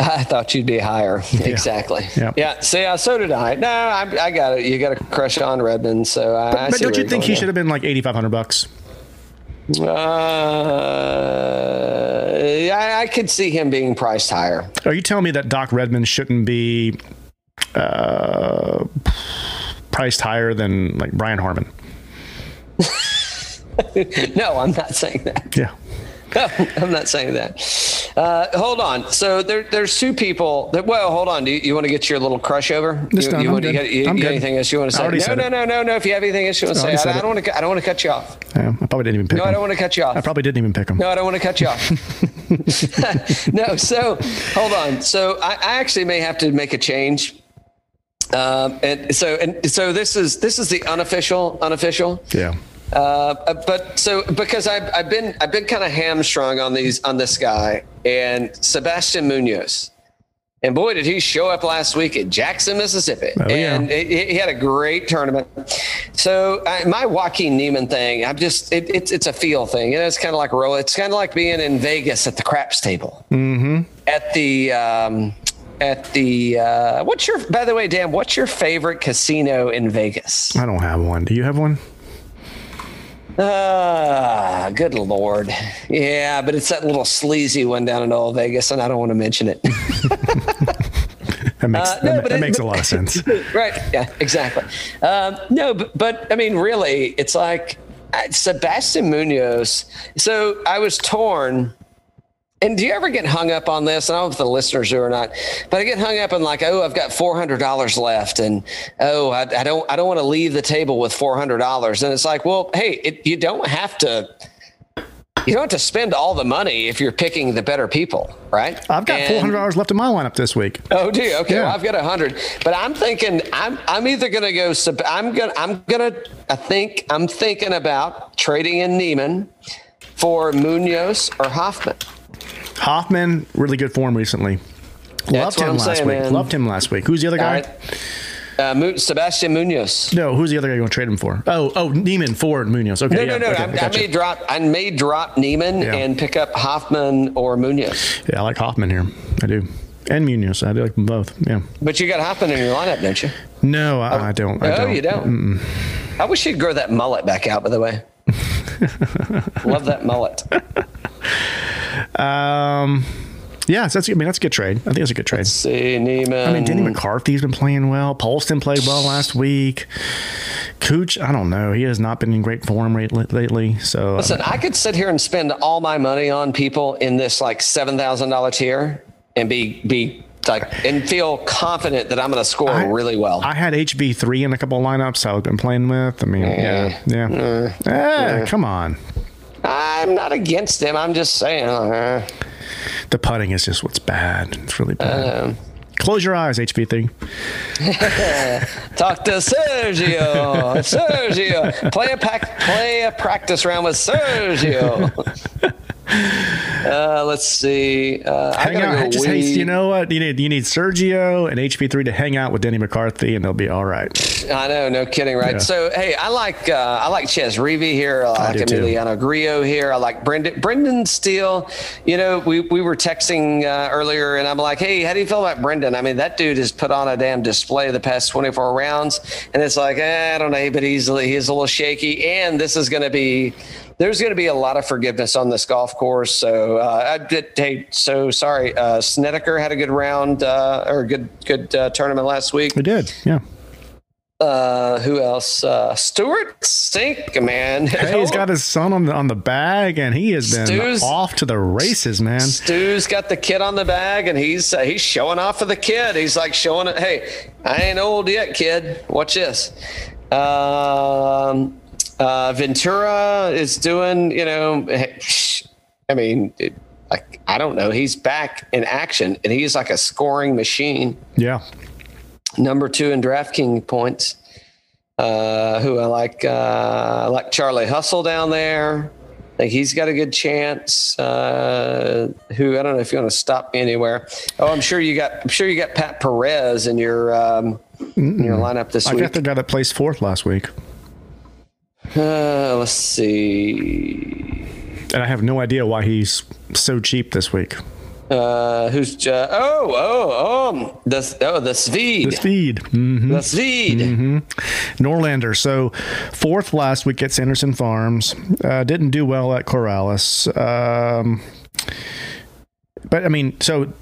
[LAUGHS] I thought you'd be higher. [LAUGHS] Exactly. Yeah. Yeah. See, uh, so did I. No, I, I got it. You got a crush on Redman, so I. I But don't you think he should have been like 8500 bucks? Uh, I, I could see him being priced higher. Are you telling me that Doc Redman shouldn't be uh, priced higher than like Brian Harman? [LAUGHS] No, I'm not saying that. Yeah. No, [LAUGHS] I'm not saying that. Uh, hold on. So there, there's two people. That, well, hold on. Do you, you want to get your little crush over? You, you I'm want to good. get you, I'm you good. anything else you want to say? No, no, no, no, no. If you have anything else you want to I say, I, I don't want to. I don't want to cut you off. yeah. I probably didn't even pick him. No, him. I don't want to cut you off. I probably didn't even pick him. No, I don't want to cut you off. [LAUGHS] [LAUGHS] no, so hold on. So I, I actually may have to make a change. Um, and so and so this is this is the unofficial unofficial. Yeah. Uh, but so because I've, I've been I've been kind of hamstrung on these on this guy and Sebastian Munoz, and boy did he show up last week at Jackson, Mississippi, Oh, yeah. and he, he had a great tournament. So I, my Joaquin Niemann thing, I'm just it, it's it's a feel thing, and it's kind of like roll. It's kind of like being in Vegas at the craps table, mm-hmm. at the. Um, at the uh, what's your by the way Dan what's your favorite casino in Vegas? I don't have one. Do you have one? Ah, good lord. Yeah, but it's that little sleazy one down in Old Vegas, and I don't want to mention it. [LAUGHS] That makes Uh, no, that, that it- makes a lot of [LAUGHS] sense. right. Yeah, exactly. Um, no, but, but I mean, really, it's like uh, Sebastian Munoz. So I was torn. And do you ever get hung up on this? I don't know if the listeners do or not, but I get hung up on like, oh, I've got four hundred dollars left, and oh, I, I don't, I don't want to leave the table with four hundred dollars. And it's like, well, hey, it, you don't have to you don't have to spend all the money if you're picking the better people, right? I've got four hundred dollars left in my lineup this week. Oh, do you? Okay, Yeah. well, I've got a hundred, but I'm thinking I'm I'm either gonna go. I'm gonna I'm gonna I think I'm thinking about trading in Niemann for Munoz or Hoffman. Hoffman, really good form recently. Loved him I'm last saying, week. man. Loved him last week. Who's the other guy? Uh, Sebastian Munoz. No, who's the other guy you want to trade him for? Oh, oh, Niemann for Munoz. Okay, No, yeah, no, no. okay, I, I gotcha. may drop. I may drop Niemann Yeah. and pick up Hoffman or Munoz. Yeah, I like Hoffman here. I do, and Munoz. I do like them both. Yeah. But you got Hoffman in your lineup, don't you? No, I, I don't. I oh, don't. you don't. I wish you'd grow that mullet back out. By the way, [LAUGHS] love that mullet. [LAUGHS] Um, yeah, so that's. I mean, that's a good trade. I think that's a good trade. See Niemann. I mean, Denny McCarthy's been playing well. Poston played well last week. Gooch, I don't know. He has not been in great form lately. So, uh, Listen, I could sit here and spend all my money on people in this like seven thousand dollar tier and be be like and feel confident that I'm going to score I- really well. I had HB three in a couple lineups I've been playing with. I mean, yeah, yeah. Eh, come on. I'm not against him. I'm just saying. uh, The putting is just what's bad. It's really bad. Um, Close your eyes, HB thing. [LAUGHS] talk to Sergio. Sergio, play a pack, play a practice round with Sergio. [LAUGHS] Uh, let's see. Uh, Hang out. go just hey, you know what? You need you need Sergio and HB three to hang out with Denny McCarthy, and they'll be all right. I know, no kidding, right? Yeah. So, hey, I like uh, I like Chez Reavie here. I like too. Emiliano Grillo here. I like Brendan Brendan Steele. You know, we, we were texting uh, earlier, and I'm like, hey, how do you feel about Brendan? I mean, that dude has put on a damn display the past 24 rounds, and it's like, eh, I don't know, but he's he's a little shaky, and this is going to be. There's going to be a lot of forgiveness on this golf course. So, uh, I did. Hey, so sorry. Uh, Snedeker had a good round uh, or a good good uh, tournament last week. We did, yeah. Uh, who else? Uh, Stewart Cink, man. Hey, he's got his son on the on the bag, and he has been Stu's- off to the races, man. Stu's got the kid on the bag, and he's uh, he's showing off for the kid. He's like showing it. Hey, I ain't old yet, kid. Watch this. Um, uh, Ventura is doing. You know, I mean, it, like I don't know. He's back in action, and he's like a scoring machine. Yeah, number two in DraftKings points. Uh, who I like, uh, I like Charlie Hustle down there. I think he's got a good chance. Uh, who I don't know if you want to stop me anywhere. Oh, I'm sure you got. I'm sure you got Pat Perez in your um, in your lineup this I week. I got the guy that placed fourth last week, Uh, let's see. and I have no idea why he's so cheap this week. Uh, who's uh, oh oh oh the oh the Svid The speed. hmm the Svid. Norlander. So fourth last week at Sanderson Farms. Uh, didn't do well at Corales. Um, but I mean, so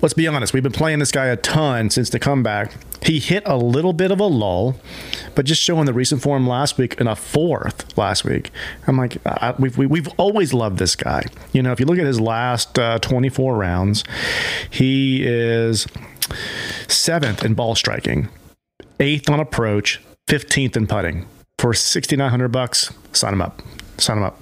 let's be honest. We've been playing this guy a ton since the comeback. He hit a little bit of a lull, but just showing the recent form last week and a fourth last week. I'm like, I, we've, we, we've always loved this guy. You know, if you look at his last uh, 24 rounds, he is seventh in ball striking, eighth on approach, 15th in putting. For 6900 bucks, sign him up. Sign him up.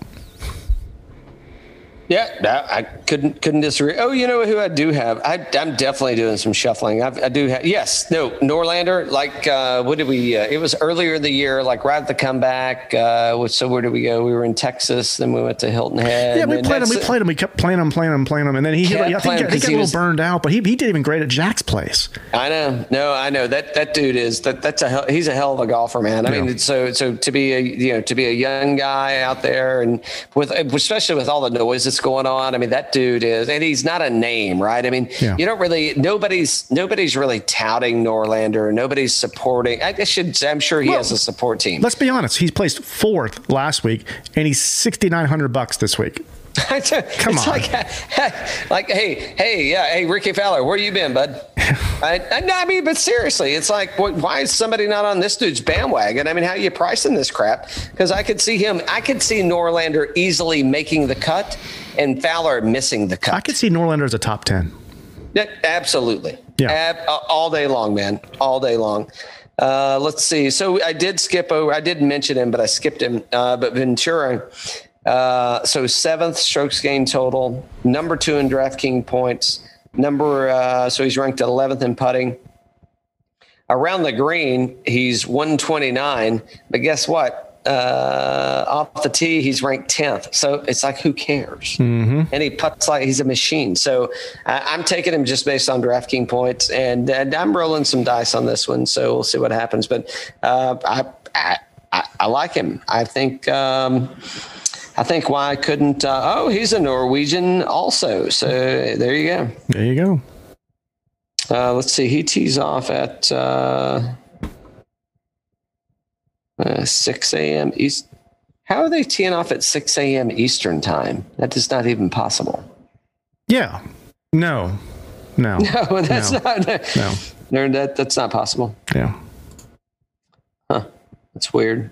Yeah, that- I couldn't couldn't disagree. Oh, you know who I do have? I, I'm definitely doing some shuffling. I've, I do have. Yes, no, Norlander. Like, uh, what did we? Uh, it was earlier in the year, like right at the comeback. Uh, so where did we go? We were in Texas, then we went to Hilton Head. Yeah, we played him. We played him. We kept playing him, playing him, playing him, and then he hit. Kept I think, playing he got- he 'cause got a little was- burned out, but he, he did even great at Jack's place. I know. No, I know that that dude is that that's a hell, he's a hell of a golfer, man. I Yeah. mean, so so to be a you know to be a young guy out there and with especially with all the noise that's going on. I mean, that dude is, and he's not a name, right? I mean, Yeah. you don't really nobody's nobody's really touting Norlander. Nobody's supporting. I should. I'm sure he has a support team. Let's be honest. He's placed fourth last week, and he's 6900 bucks this week. [LAUGHS] Come on. Like, [LAUGHS] like, hey, hey, yeah, hey, Rickie Fowler, where you been, bud? [LAUGHS] I, I mean, but seriously, it's like, why is somebody not on this dude's bandwagon? I mean, how are you pricing this crap? Because I could see him, I could see Norlander easily making the cut and Fowler missing the cut. I could see Norlander as a top 10. Yeah, absolutely. Yeah. Ab- all day long, man. All day long. Uh, let's see. So I did skip over. I did mention him, but I skipped him. Uh, but Ventura, Uh, so seventh strokes gained total, number two in DraftKings points, number uh, so he's ranked 11th in putting. Around the green, he's 129, but guess what? Uh, off the tee, he's ranked 10th. So it's like, who cares? And he puts like he's a machine. So I, I'm taking him just based on DraftKings points, and, and I'm rolling some dice on this one. So we'll see what happens. But uh, I, I, I, I like him. I think. Um, I think why I couldn't. Uh, oh, he's a Norwegian also. So there you go. There you go. Uh, let's see. He tees off at uh, uh, 6 a.m. East. How are they teeing off at 6 a.m. Eastern time? That is not even possible. Yeah. No. No. [LAUGHS] No, that's No. not. No. No, that, that's not possible. Yeah. Huh. That's weird.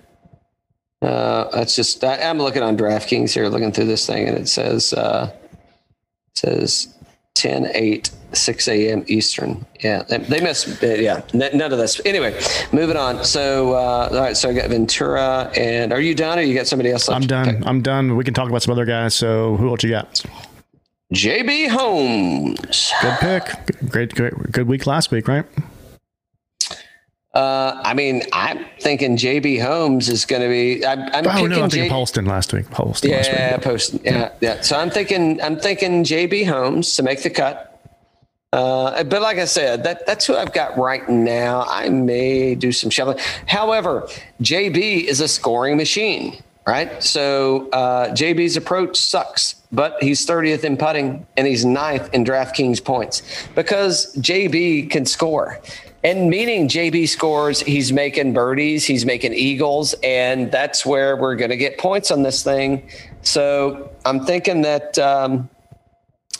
Uh, that's just. I, I'm looking on DraftKings here, looking through this thing, and it says uh, it says 10, 8, 6 a.m. Eastern. Yeah, they, they must. uh, Yeah, n- none of this. Anyway, moving on. So, uh, all right. So I got Ventura, and are you done, or you got somebody else? left I'm done. pick? I'm done. We can talk about some other guys. So who else you got? JB Holmes. Good pick. Great, great, good week last week, right? Uh, I mean, I'm thinking JB Holmes is going to be. I'm, I'm Oh no, I'm J- thinking Poston last week. Poston last Yeah, week. post. Yeah, yeah. So I'm thinking, I'm thinking JB Holmes to make the cut. Uh, but like I said, that that's who I've got right now. I may do some shuffling. However, JB is a scoring machine, right? So uh, JB's approach sucks, but he's 30th in putting and he's ninth in DraftKings points because JB can score. And meaning JB scores, he's making birdies, he's making eagles, and that's where we're going to get points on this thing. So I'm thinking that um,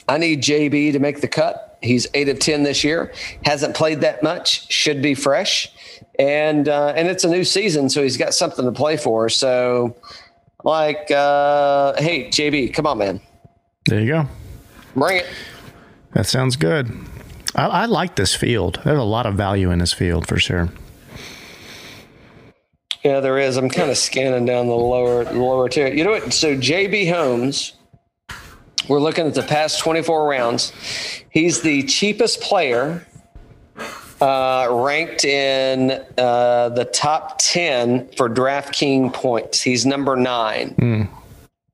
I need JB to make the cut. He's eight of ten this year. Hasn't played that much. Should be fresh, and uh, and it's a new season, so he's got something to play for. So, like, uh, hey JB, come on, man, There you go. bring it. That sounds good. I, I like this field. There's a lot of value in this field for sure. Yeah, there is. I'm kind of scanning down the lower lower tier. You know what? So JB Holmes, we're looking at the past 24 rounds. He's the cheapest player uh, ranked in uh, the top 10 for DraftKings points. He's number nine.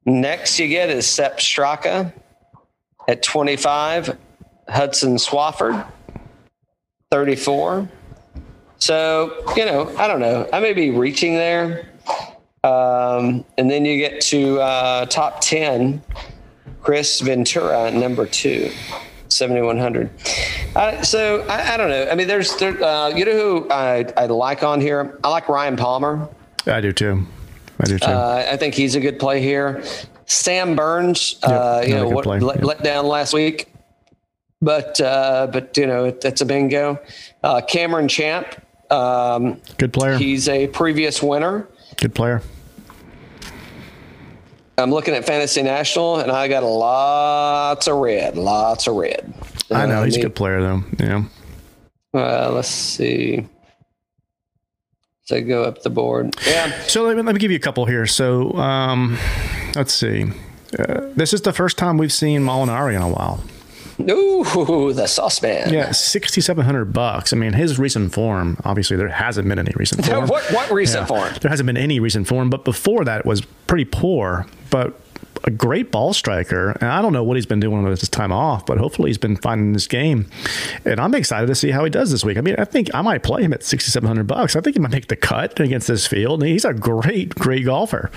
Next, you get is Sepp Straka at 25, Hudson Swafford, 34. So, you know, I don't know. I may be reaching there. Um, and then you get to uh, top 10, Kris Ventura, number two, 7,100. Uh, so, I, I don't know. I mean, there's, there, uh, you know who I, I like on here? I like Ryan Palmer. I do too. I do too. Uh, I think he's a good play here. Sam Burns, uh, you know, what, play. let, Yep. let down last week, but uh, but you know it, that's a bingo. Uh, Cameron Champ, um, good player. he's a previous winner. good player. I'm looking at Fantasy National, and I got lots of red, lots of red. I know Uh, he's a good player though. Yeah. Uh, let's see. So go up the board. Yeah. So let me, let me give you a couple here. So um, let's see. Uh, this is the first time we've seen Molinari in a while. Ooh, the saucepan. Yeah, sixty seven hundred bucks. I mean, his recent form. Obviously, there hasn't been any recent [LAUGHS] form. what what recent Yeah. form? There hasn't been any recent form, but before that it was pretty poor. But a great ball striker, and I don't know what he's been doing with his time off, but hopefully he's been finding this game. And I'm excited to see how he does this week. I mean, I think I might play him at sixty seven hundred bucks. I think he might make the cut against this field. He's a great, great golfer.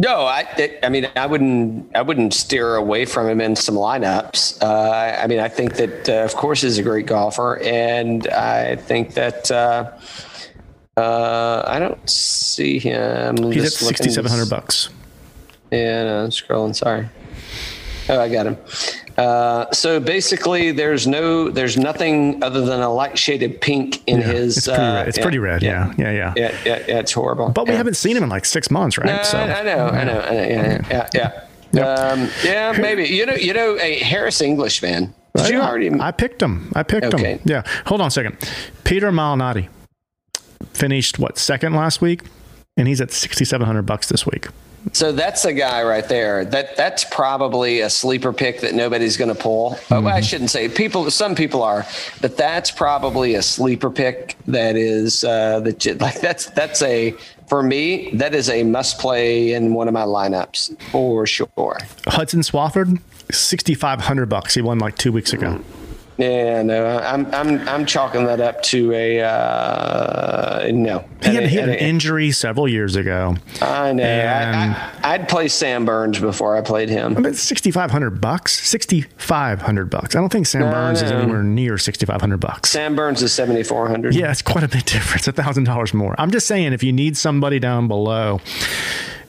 No, I, I mean, I wouldn't, I wouldn't steer away from him in some lineups. Uh, I mean, I think that, uh, of course, he's a great golfer, and I think that uh, uh, I don't see him. He's at sixty seven hundred bucks. Yeah, no, I'm scrolling. Sorry. Oh, I got him. Uh, so basically, there's no, there's nothing other than a light shaded pink in his. It's pretty uh, red. It's yeah, pretty red. Yeah, yeah, yeah. Yeah, yeah, yeah. It's horrible. But we haven't seen him in like six months, right? No, I know, I know, I know. Yeah, yeah, yeah. Yep. Um, yeah, maybe. You know, you know, a Harris English man. Did you I- already? I picked him. I picked Okay. him. Yeah. Hold on a second. Peter Malnati finished what second last week, and he's at sixty seven hundred bucks this week. So that's the guy right there. That that's probably a sleeper pick that nobody's going to pull. Oh, I shouldn't say people. Some people are, but that's probably a sleeper pick. That is uh, that you- [LAUGHS] like that's that's a for me that is a must play in one of my lineups for sure. Hudson Swafford, sixty five hundred bucks. He won like two weeks ago. Yeah, no, I'm I'm I'm chalking that up to a uh, no. He had, he had an injury several years ago. I know. I, I'd play Sam Burns before I played him. I mean, sixty five hundred bucks. Sixty five hundred bucks. I don't think Sam Burns is anywhere near sixty five hundred bucks. Sam Burns is seventy four hundred. Yeah, it's quite a bit difference. A thousand dollars more. I'm just saying, if you need somebody down below,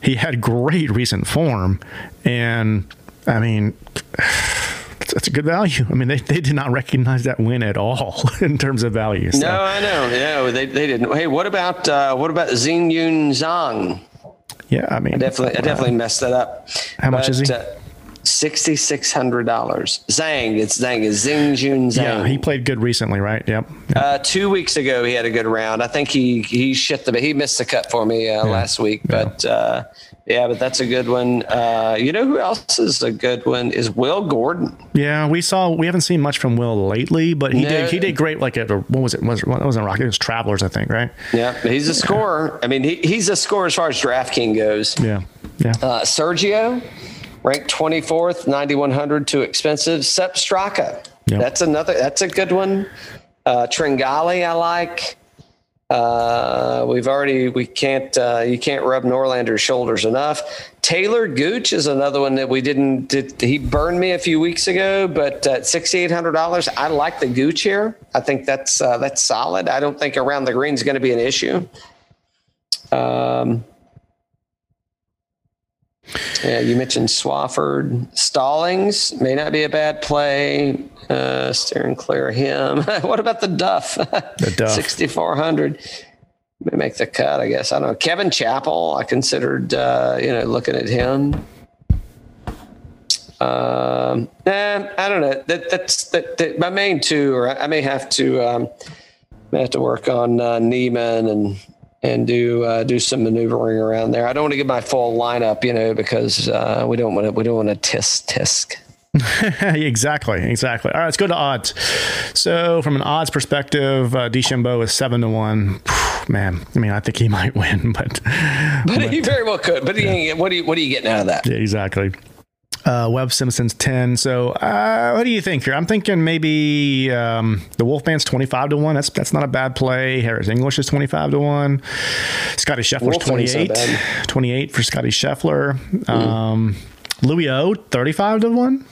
he had great recent form, and I mean, that's a good value. I mean, they, they did not recognize that win at all [LAUGHS] in terms of value. So, No, I know. No, they, they didn't. Hey, what about uh, what about Xinjun Zhang? yeah, I mean, Definitely, I definitely messed that up. How much is he? Sixty six hundred dollars. Zhang, it's Zhang. It's Xinjun Zhang. yeah, he played good recently, right? Yep. Uh, two weeks ago, he had a good round. I think he he shit the he missed the cut for me uh, last week, but uh, yeah, but that's a good one. Uh, you know who else is a good one is Will Gordon. Yeah, we saw. We haven't seen much from Will lately, but he No. did. He did great. Like at what was it? Was it, what was it? Rock? It was Travelers, I think. Right? Yeah, he's a scorer. I mean, he, he's a scorer as far as DraftKings goes. Yeah. Yeah. Uh, Sergio, ranked 24th, 9,100, too expensive. Sepp Straka, Yep. that's another, that's a good one. Uh, Tringali, I like. Uh, we've already, we can't, uh, you can't rub Norlander's shoulders enough. Taylor Gooch is another one that we didn't, did, he burned me a few weeks ago, but at $6,800, I like the Gooch here. I think that's, uh, that's solid. I don't think around the green is going to be an issue. Um, yeah, you mentioned Swafford. Stallings may not be a bad play. Uh, steering clear of him. [LAUGHS] what about the Duff? The Duff. 6,400. May make the cut, I guess. I don't know. Kevin Chappell, I considered, uh, you know, looking at him. Um, nah, I don't know. That, that's that, that, my main two, or I may have to, um, may have to work on uh, Niemann and and do uh, do some maneuvering around there. I don't want to get my full lineup, you know, because uh, we don't want to we don't want to tisk tisk. [LAUGHS] exactly, exactly. All right, let's go to odds. So, from an odds perspective, uh, DeChambeau is seven to one. Man, I mean, I think he [LAUGHS] might win, but But he very well could. But he what do you what are you getting out of that? yeah, exactly. Uh, Webb Simpson's ten. So, uh, what do you think here? I'm thinking maybe um, the Wolfman's twenty five to one. That's that's not a bad play. Harris English is twenty five to one. Scotty Scheffler's twenty Wolfman's not Twenty eight for Scotty Scheffler. Um, Louis O thirty five to one.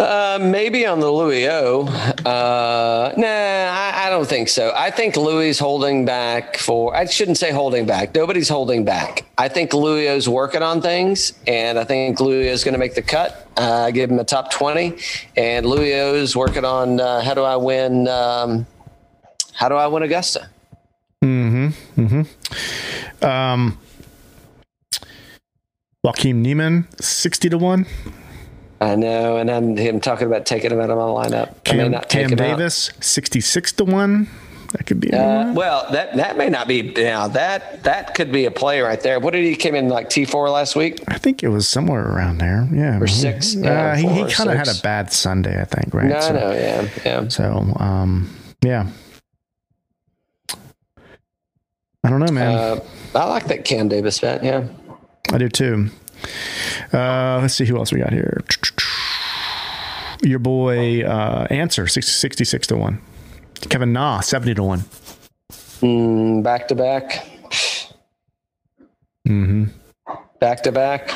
Uh, maybe on the Louis O. Uh, nah, I, I don't think so. I think Louis holding back for. I shouldn't say holding back. Nobody's holding back. I think Louis O's working on things, and I think Louis is going to make the cut. Uh, I give him a top twenty, and Louis O's working on uh, how do I win? Um, how do I win Augusta? Mm-hmm. Mm-hmm. Um, Joaquin Niemann, 60 to 1. I know, and I'm him talking about taking him out of my lineup. I may Cam, not take Cam him out. Davis, 66 to 1. That could be. Uh, well, that that may not be now. That that could be a play right there. What did he came in like T four last week? I think it was somewhere around there. Yeah. Or six, Uh, yeah, he he kind of had a bad Sunday, I think, right? No, so, no, yeah, yeah. So, um, yeah. I don't know, man. Uh, I like that Cam Davis bet. Yeah, I do too. Uh, let's see who else we got here. Your boy, uh, Ancer, 60, 66 to 1. Kevin Na, 70 to 1. mm, back to back, Mm-hmm. back to back.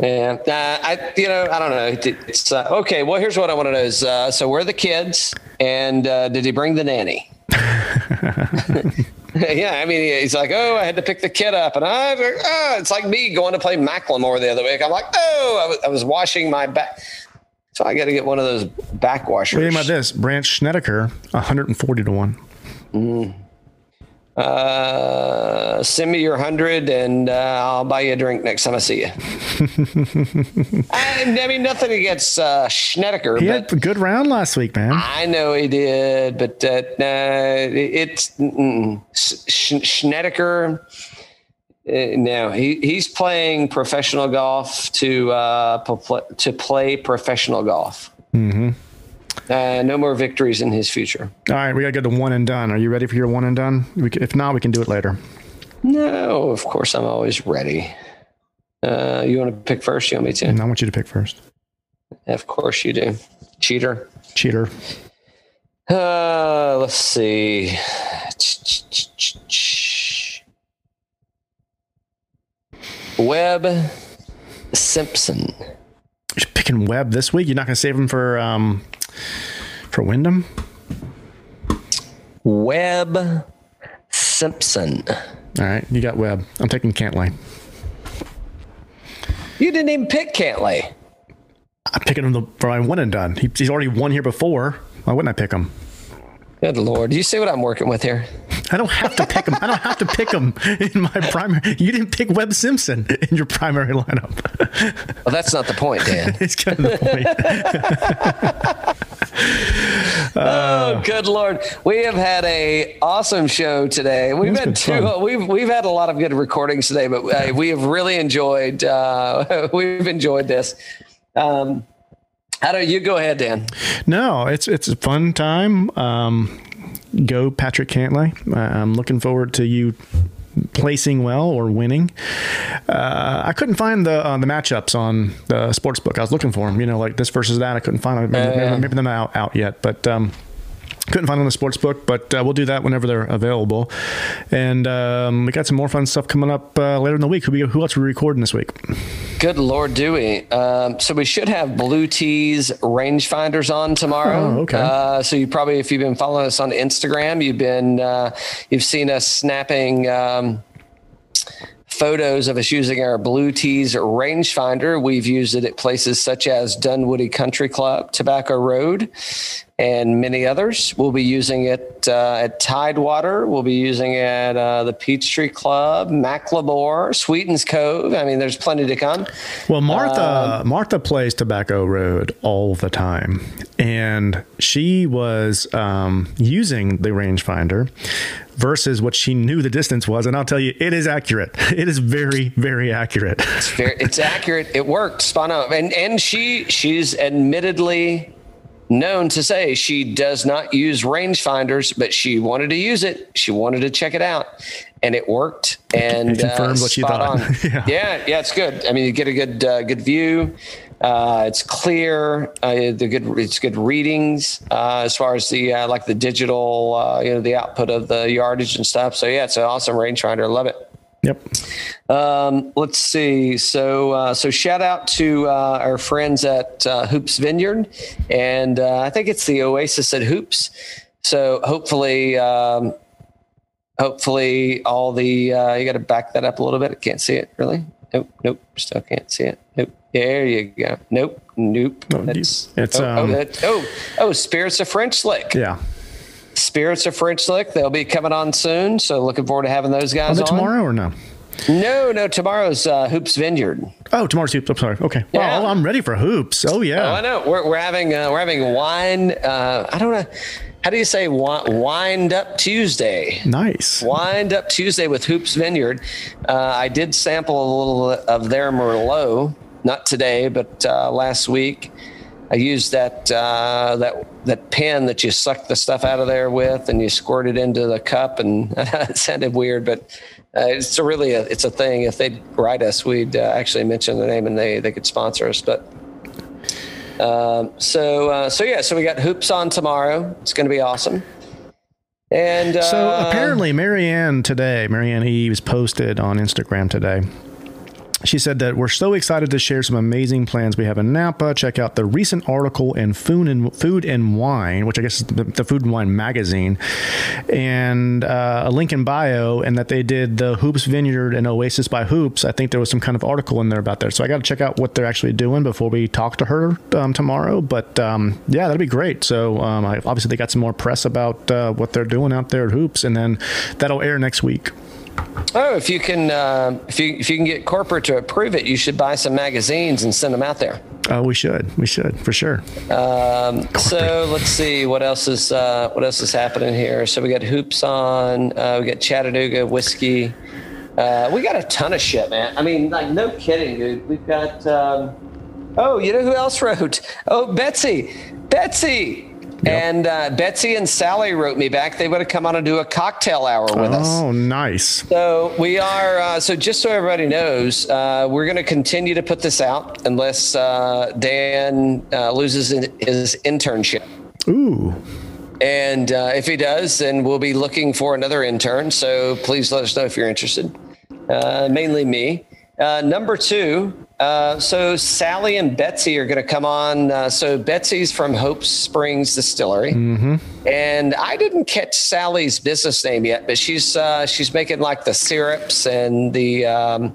Yeah, uh, I you know I don't know. It's uh, okay. Well, here's what I want to know: is uh, so where are the kids, and uh, did he bring the nanny? [LAUGHS] [LAUGHS] yeah, I mean, he's like, oh, I had to pick the kid up, and I, oh, it's like me going to play Macklemore the other week. I'm like, oh, I was, I was washing my back, so I got to get one of those back What do washers. think about this? Brandt Schnedeker, 140 to 1. Mm. Uh, send me your hundred, and uh, I'll buy you a drink next time I see you. [LAUGHS] I, I mean, nothing against uh, Schnedeker, He but had a good round last week, man. I know he did, but uh, it's mm-mm. Sch- Schnedeker. Uh, no, he, he's playing professional golf to uh, pl- to play professional golf. Mm-hmm. Uh, no more victories in his future. All right, we got to go to one and done. Are you ready for your one and done? We c if not, we can do it later. No, of course I'm always ready. Uh, you want to pick first? You want me to? And I want you to pick first. Of course you do. Cheater. Cheater. Uh, let's see. Webb Simpson. You're picking Webb this week. You're not going to save him for um, for Wyndham. Webb Simpson. All right, you got Webb. I'm taking Cantlay. You didn't even pick Cantlay. I'm picking him the, for my one and done. He, he's already won here before. Why wouldn't I pick him? Good lord. Do you see what I'm working with here? I don't have to pick him. I don't have to pick him in my primary. You didn't pick Webb Simpson in your primary lineup. Well, that's not the point, Dan. [LAUGHS] it's kind of the point. [LAUGHS] oh, good lord. We have had a awesome show today. We've had two. fun. We've we've had a lot of good recordings today, but uh, we have really enjoyed. Uh, [LAUGHS] we've enjoyed this. Um, how do you go ahead, Dan? No, it's it's a fun time. Um, go Patrick Cantlay. Uh, I'm looking forward to you placing well or winning. Uh, I couldn't find the uh, the matchups on the sports book. I was looking for them. You know, like this versus that. I couldn't find them. Maybe, Uh. maybe they're not out, out yet, but. Um, couldn't find on the sports book, but uh, we'll do that whenever they're available. And um, we got some more fun stuff coming up uh, later in the week. Who, we, who else are we recording this week? Good Lord, do we? Um, so we should have Blue Tees rangefinders on tomorrow. Oh, okay. Uh, so you probably, if you've been following us on Instagram, you've been, uh, you've seen us snapping. Um, photos of us using our Blue Tees rangefinder. We've used it at places such as Dunwoody Country Club, Tobacco Road, and many others. We'll be using it uh, at Tidewater. We'll be using it at uh, the Peachtree Club, Macklemore, Sweetens Cove. I mean, there's plenty to come. Well, Martha Martha plays Tobacco Road all the time, and she was um, using the rangefinder versus what she knew the distance was, and I'll tell you, it is accurate. [LAUGHS] It is very, very accurate. It's very, it's accurate. It worked, spot on. And and she she's admittedly known to say she does not use rangefinders, but she wanted to use it. She wanted to check it out, and it worked. And It confirmed uh, what she thought. on. [LAUGHS] Yeah. yeah, yeah, it's good. I mean, you get a good uh, good view. Uh, it's clear. Uh, the good. It's good readings uh, as far as the uh, like the digital. Uh, you know, the output of the yardage and stuff. So yeah, it's an awesome rangefinder. Love it. Yep. Um, let's see. So, uh, so shout out to uh, our friends at uh, Hoopes Vineyard, and uh, I think it's the Oasis at Hoopes. So, hopefully, um, hopefully, all the uh, you got to back that up a little bit. I can't see it really. Nope, nope, still can't see it. Nope. There you go. Nope, nope. No, That's, it's, oh, um, oh, that, oh, oh, Spirits of French Lick. Yeah. Spirits of French Lick. They'll be coming on soon. So, looking forward to having those guys on. tomorrow or no? No, no, tomorrow's uh, Hoopes Vineyard. Oh, tomorrow's Hoopes. I'm sorry. Okay. Yeah. Well, I'm ready for Hoopes. Oh yeah. Oh, I know. We're, we're having uh, we're having wine. Uh, I don't know. How do you say wi- wind up Tuesday? Nice. Wind up Tuesday with Hoopes Vineyard. Uh, I did sample a little of their Merlot, not today, but uh, last week. I used that uh, that that pen that you suck the stuff out of there with, and you squirt it into the cup, and [LAUGHS] it sounded weird, but uh, it's a really a, it's a thing. If they'd write us, we'd uh, actually mention the name, and they they could sponsor us. But um, so uh, so yeah, so we got Hoopes on tomorrow. It's going to be awesome. And uh, So apparently, Marianne today, Marianne Eaves posted on Instagram today she said that we're so excited to share some amazing plans we have in Napa. Check out the recent article in Food and Food and Wine, which I guess is the, Food and Wine magazine, and uh, a link in bio, and that they did the Hoopes Vineyard and Oasis by Hoopes. I think there was some kind of article in there about that. So I got to check out what they're actually doing before we talk to her um, tomorrow. But um, yeah, that'd be great. So um, I, obviously they got some more press about uh, what they're doing out there at Hoopes, and then that'll air next week. Oh, if you can, uh, if you if you can get corporate to approve it, you should buy some magazines and send them out there. Oh, we should, we should for sure. Um, so let's see what else is uh, what else is happening here. So we got Hoopes on. Uh, we got Chattanooga whiskey. Uh, we got a ton of shit, man. I mean, like no kidding, dude. We've got. Um, oh, you know who else wrote? Oh, Betsy, Betsy. And uh, Betsy and Sally wrote me back. They would have come on and do a cocktail hour with us. Oh, nice. So we are. Uh, so just so everybody knows, uh, we're going to continue to put this out unless uh, Dan uh, loses his internship. Ooh. And uh, if he does, then we'll be looking for another intern. So please let us know if you're interested. Uh, mainly me. Uh, number two, uh, so Sally and Betsy are going to come on. Uh, so Betsy's from Hope Springs Distillery, and I didn't catch Sally's business name yet, but she's uh, she's making like the syrups and the um,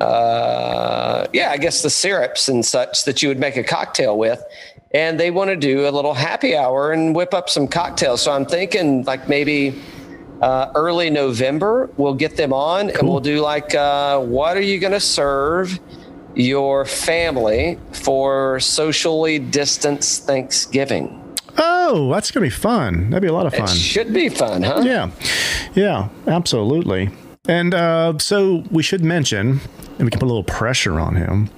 uh, yeah, I guess the syrups and such that you would make a cocktail with. And they want to do a little happy hour and whip up some cocktails. So I'm thinking like maybe uh, early November, we'll get them on and we'll do like, uh, what are you going to serve your family for socially distanced Thanksgiving? Oh, that's gonna be fun. That'd be a lot of fun. It should be fun, huh? Yeah, yeah, absolutely. And uh, so we should mention, and we can put a little pressure on him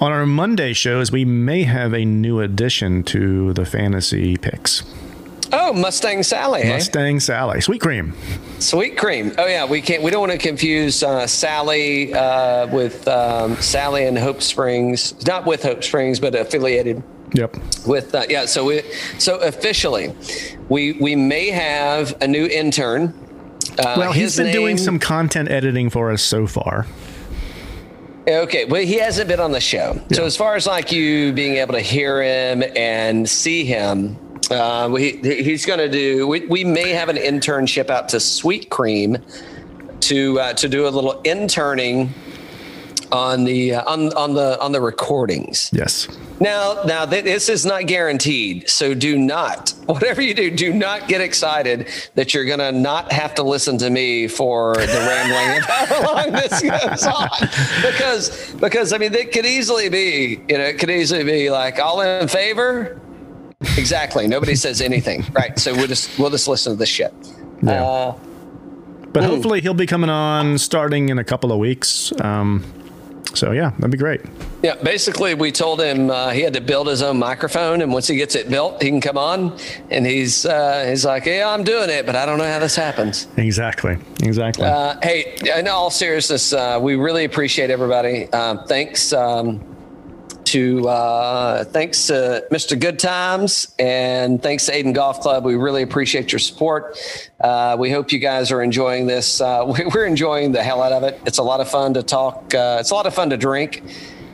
on our Monday shows. We may have a new addition to the fantasy picks. Oh, Mustang Sally, eh? Mustang Sally, sweet cream. Sweet cream. Oh yeah, we can't. We don't want to confuse uh, Sally uh, with um, Sally and Hope Springs. Not with Hope Springs, but affiliated Yep. with uh, yeah. So we so officially, we we may have a new intern. Uh, Well, he's been doing some content editing for us so far. Okay, but he hasn't been on the show. So as far as like you being able to hear him and see him, uh, we, he's going to do. We, we may have an internship out to Sweet Cream to uh, to do a little interning on the uh, on on the on the recordings. Yes. Now, now th- this is not guaranteed. So do not, [LAUGHS] whatever you do, do not get excited that you're going to not have to listen to me for the rambling [LAUGHS] of how long this goes on. Because, because I mean, it could easily be, you know, it could easily be like all in favor. Exactly. Nobody says anything. [LAUGHS] Right. So we'll just, we'll just listen to this shit. Yeah. Uh, But hopefully he'll be coming on starting in a couple of weeks. Um, so yeah, that'd be great. Yeah, basically, we told him uh, he had to build his own microphone, and once he gets it built, he can come on. And he's uh, he's like, "Yeah, I'm doing it, but I don't know how this happens." Exactly. Exactly. Uh, hey, in all seriousness, uh, we really appreciate everybody. Um, thanks um, to uh, thanks to Mr. Good Times and thanks to Aiden Golf Club. We really appreciate your support. Uh, we hope you guys are enjoying this. Uh, [LAUGHS] we- we're enjoying the hell out of it. It's a lot of fun to talk. Uh, it's a lot of fun to drink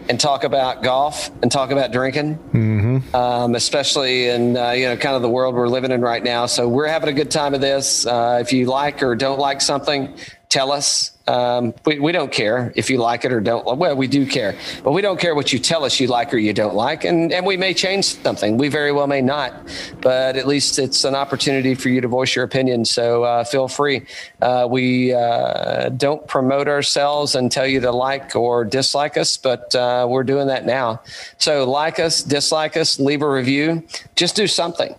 and talk about golf and talk about drinking um, especially in uh, you know kind of the world we're living in right now. So we're having a good time of this. Uh, if you like or don't like something, tell us. Um, we, we don't care if you like it or don't. Well, we do care, but we don't care what you tell us you like or you don't like, and and we may change something. We very well may not, but at least it's an opportunity for you to voice your opinion. So uh, feel free. Uh, we uh, don't promote ourselves and tell you to like or dislike us, but uh, we're doing that now. So like us, dislike us, leave a review. Just do something.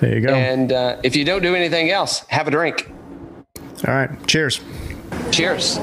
there you go. And uh, if you don't do anything else, have a drink. All right. Cheers. Cheers.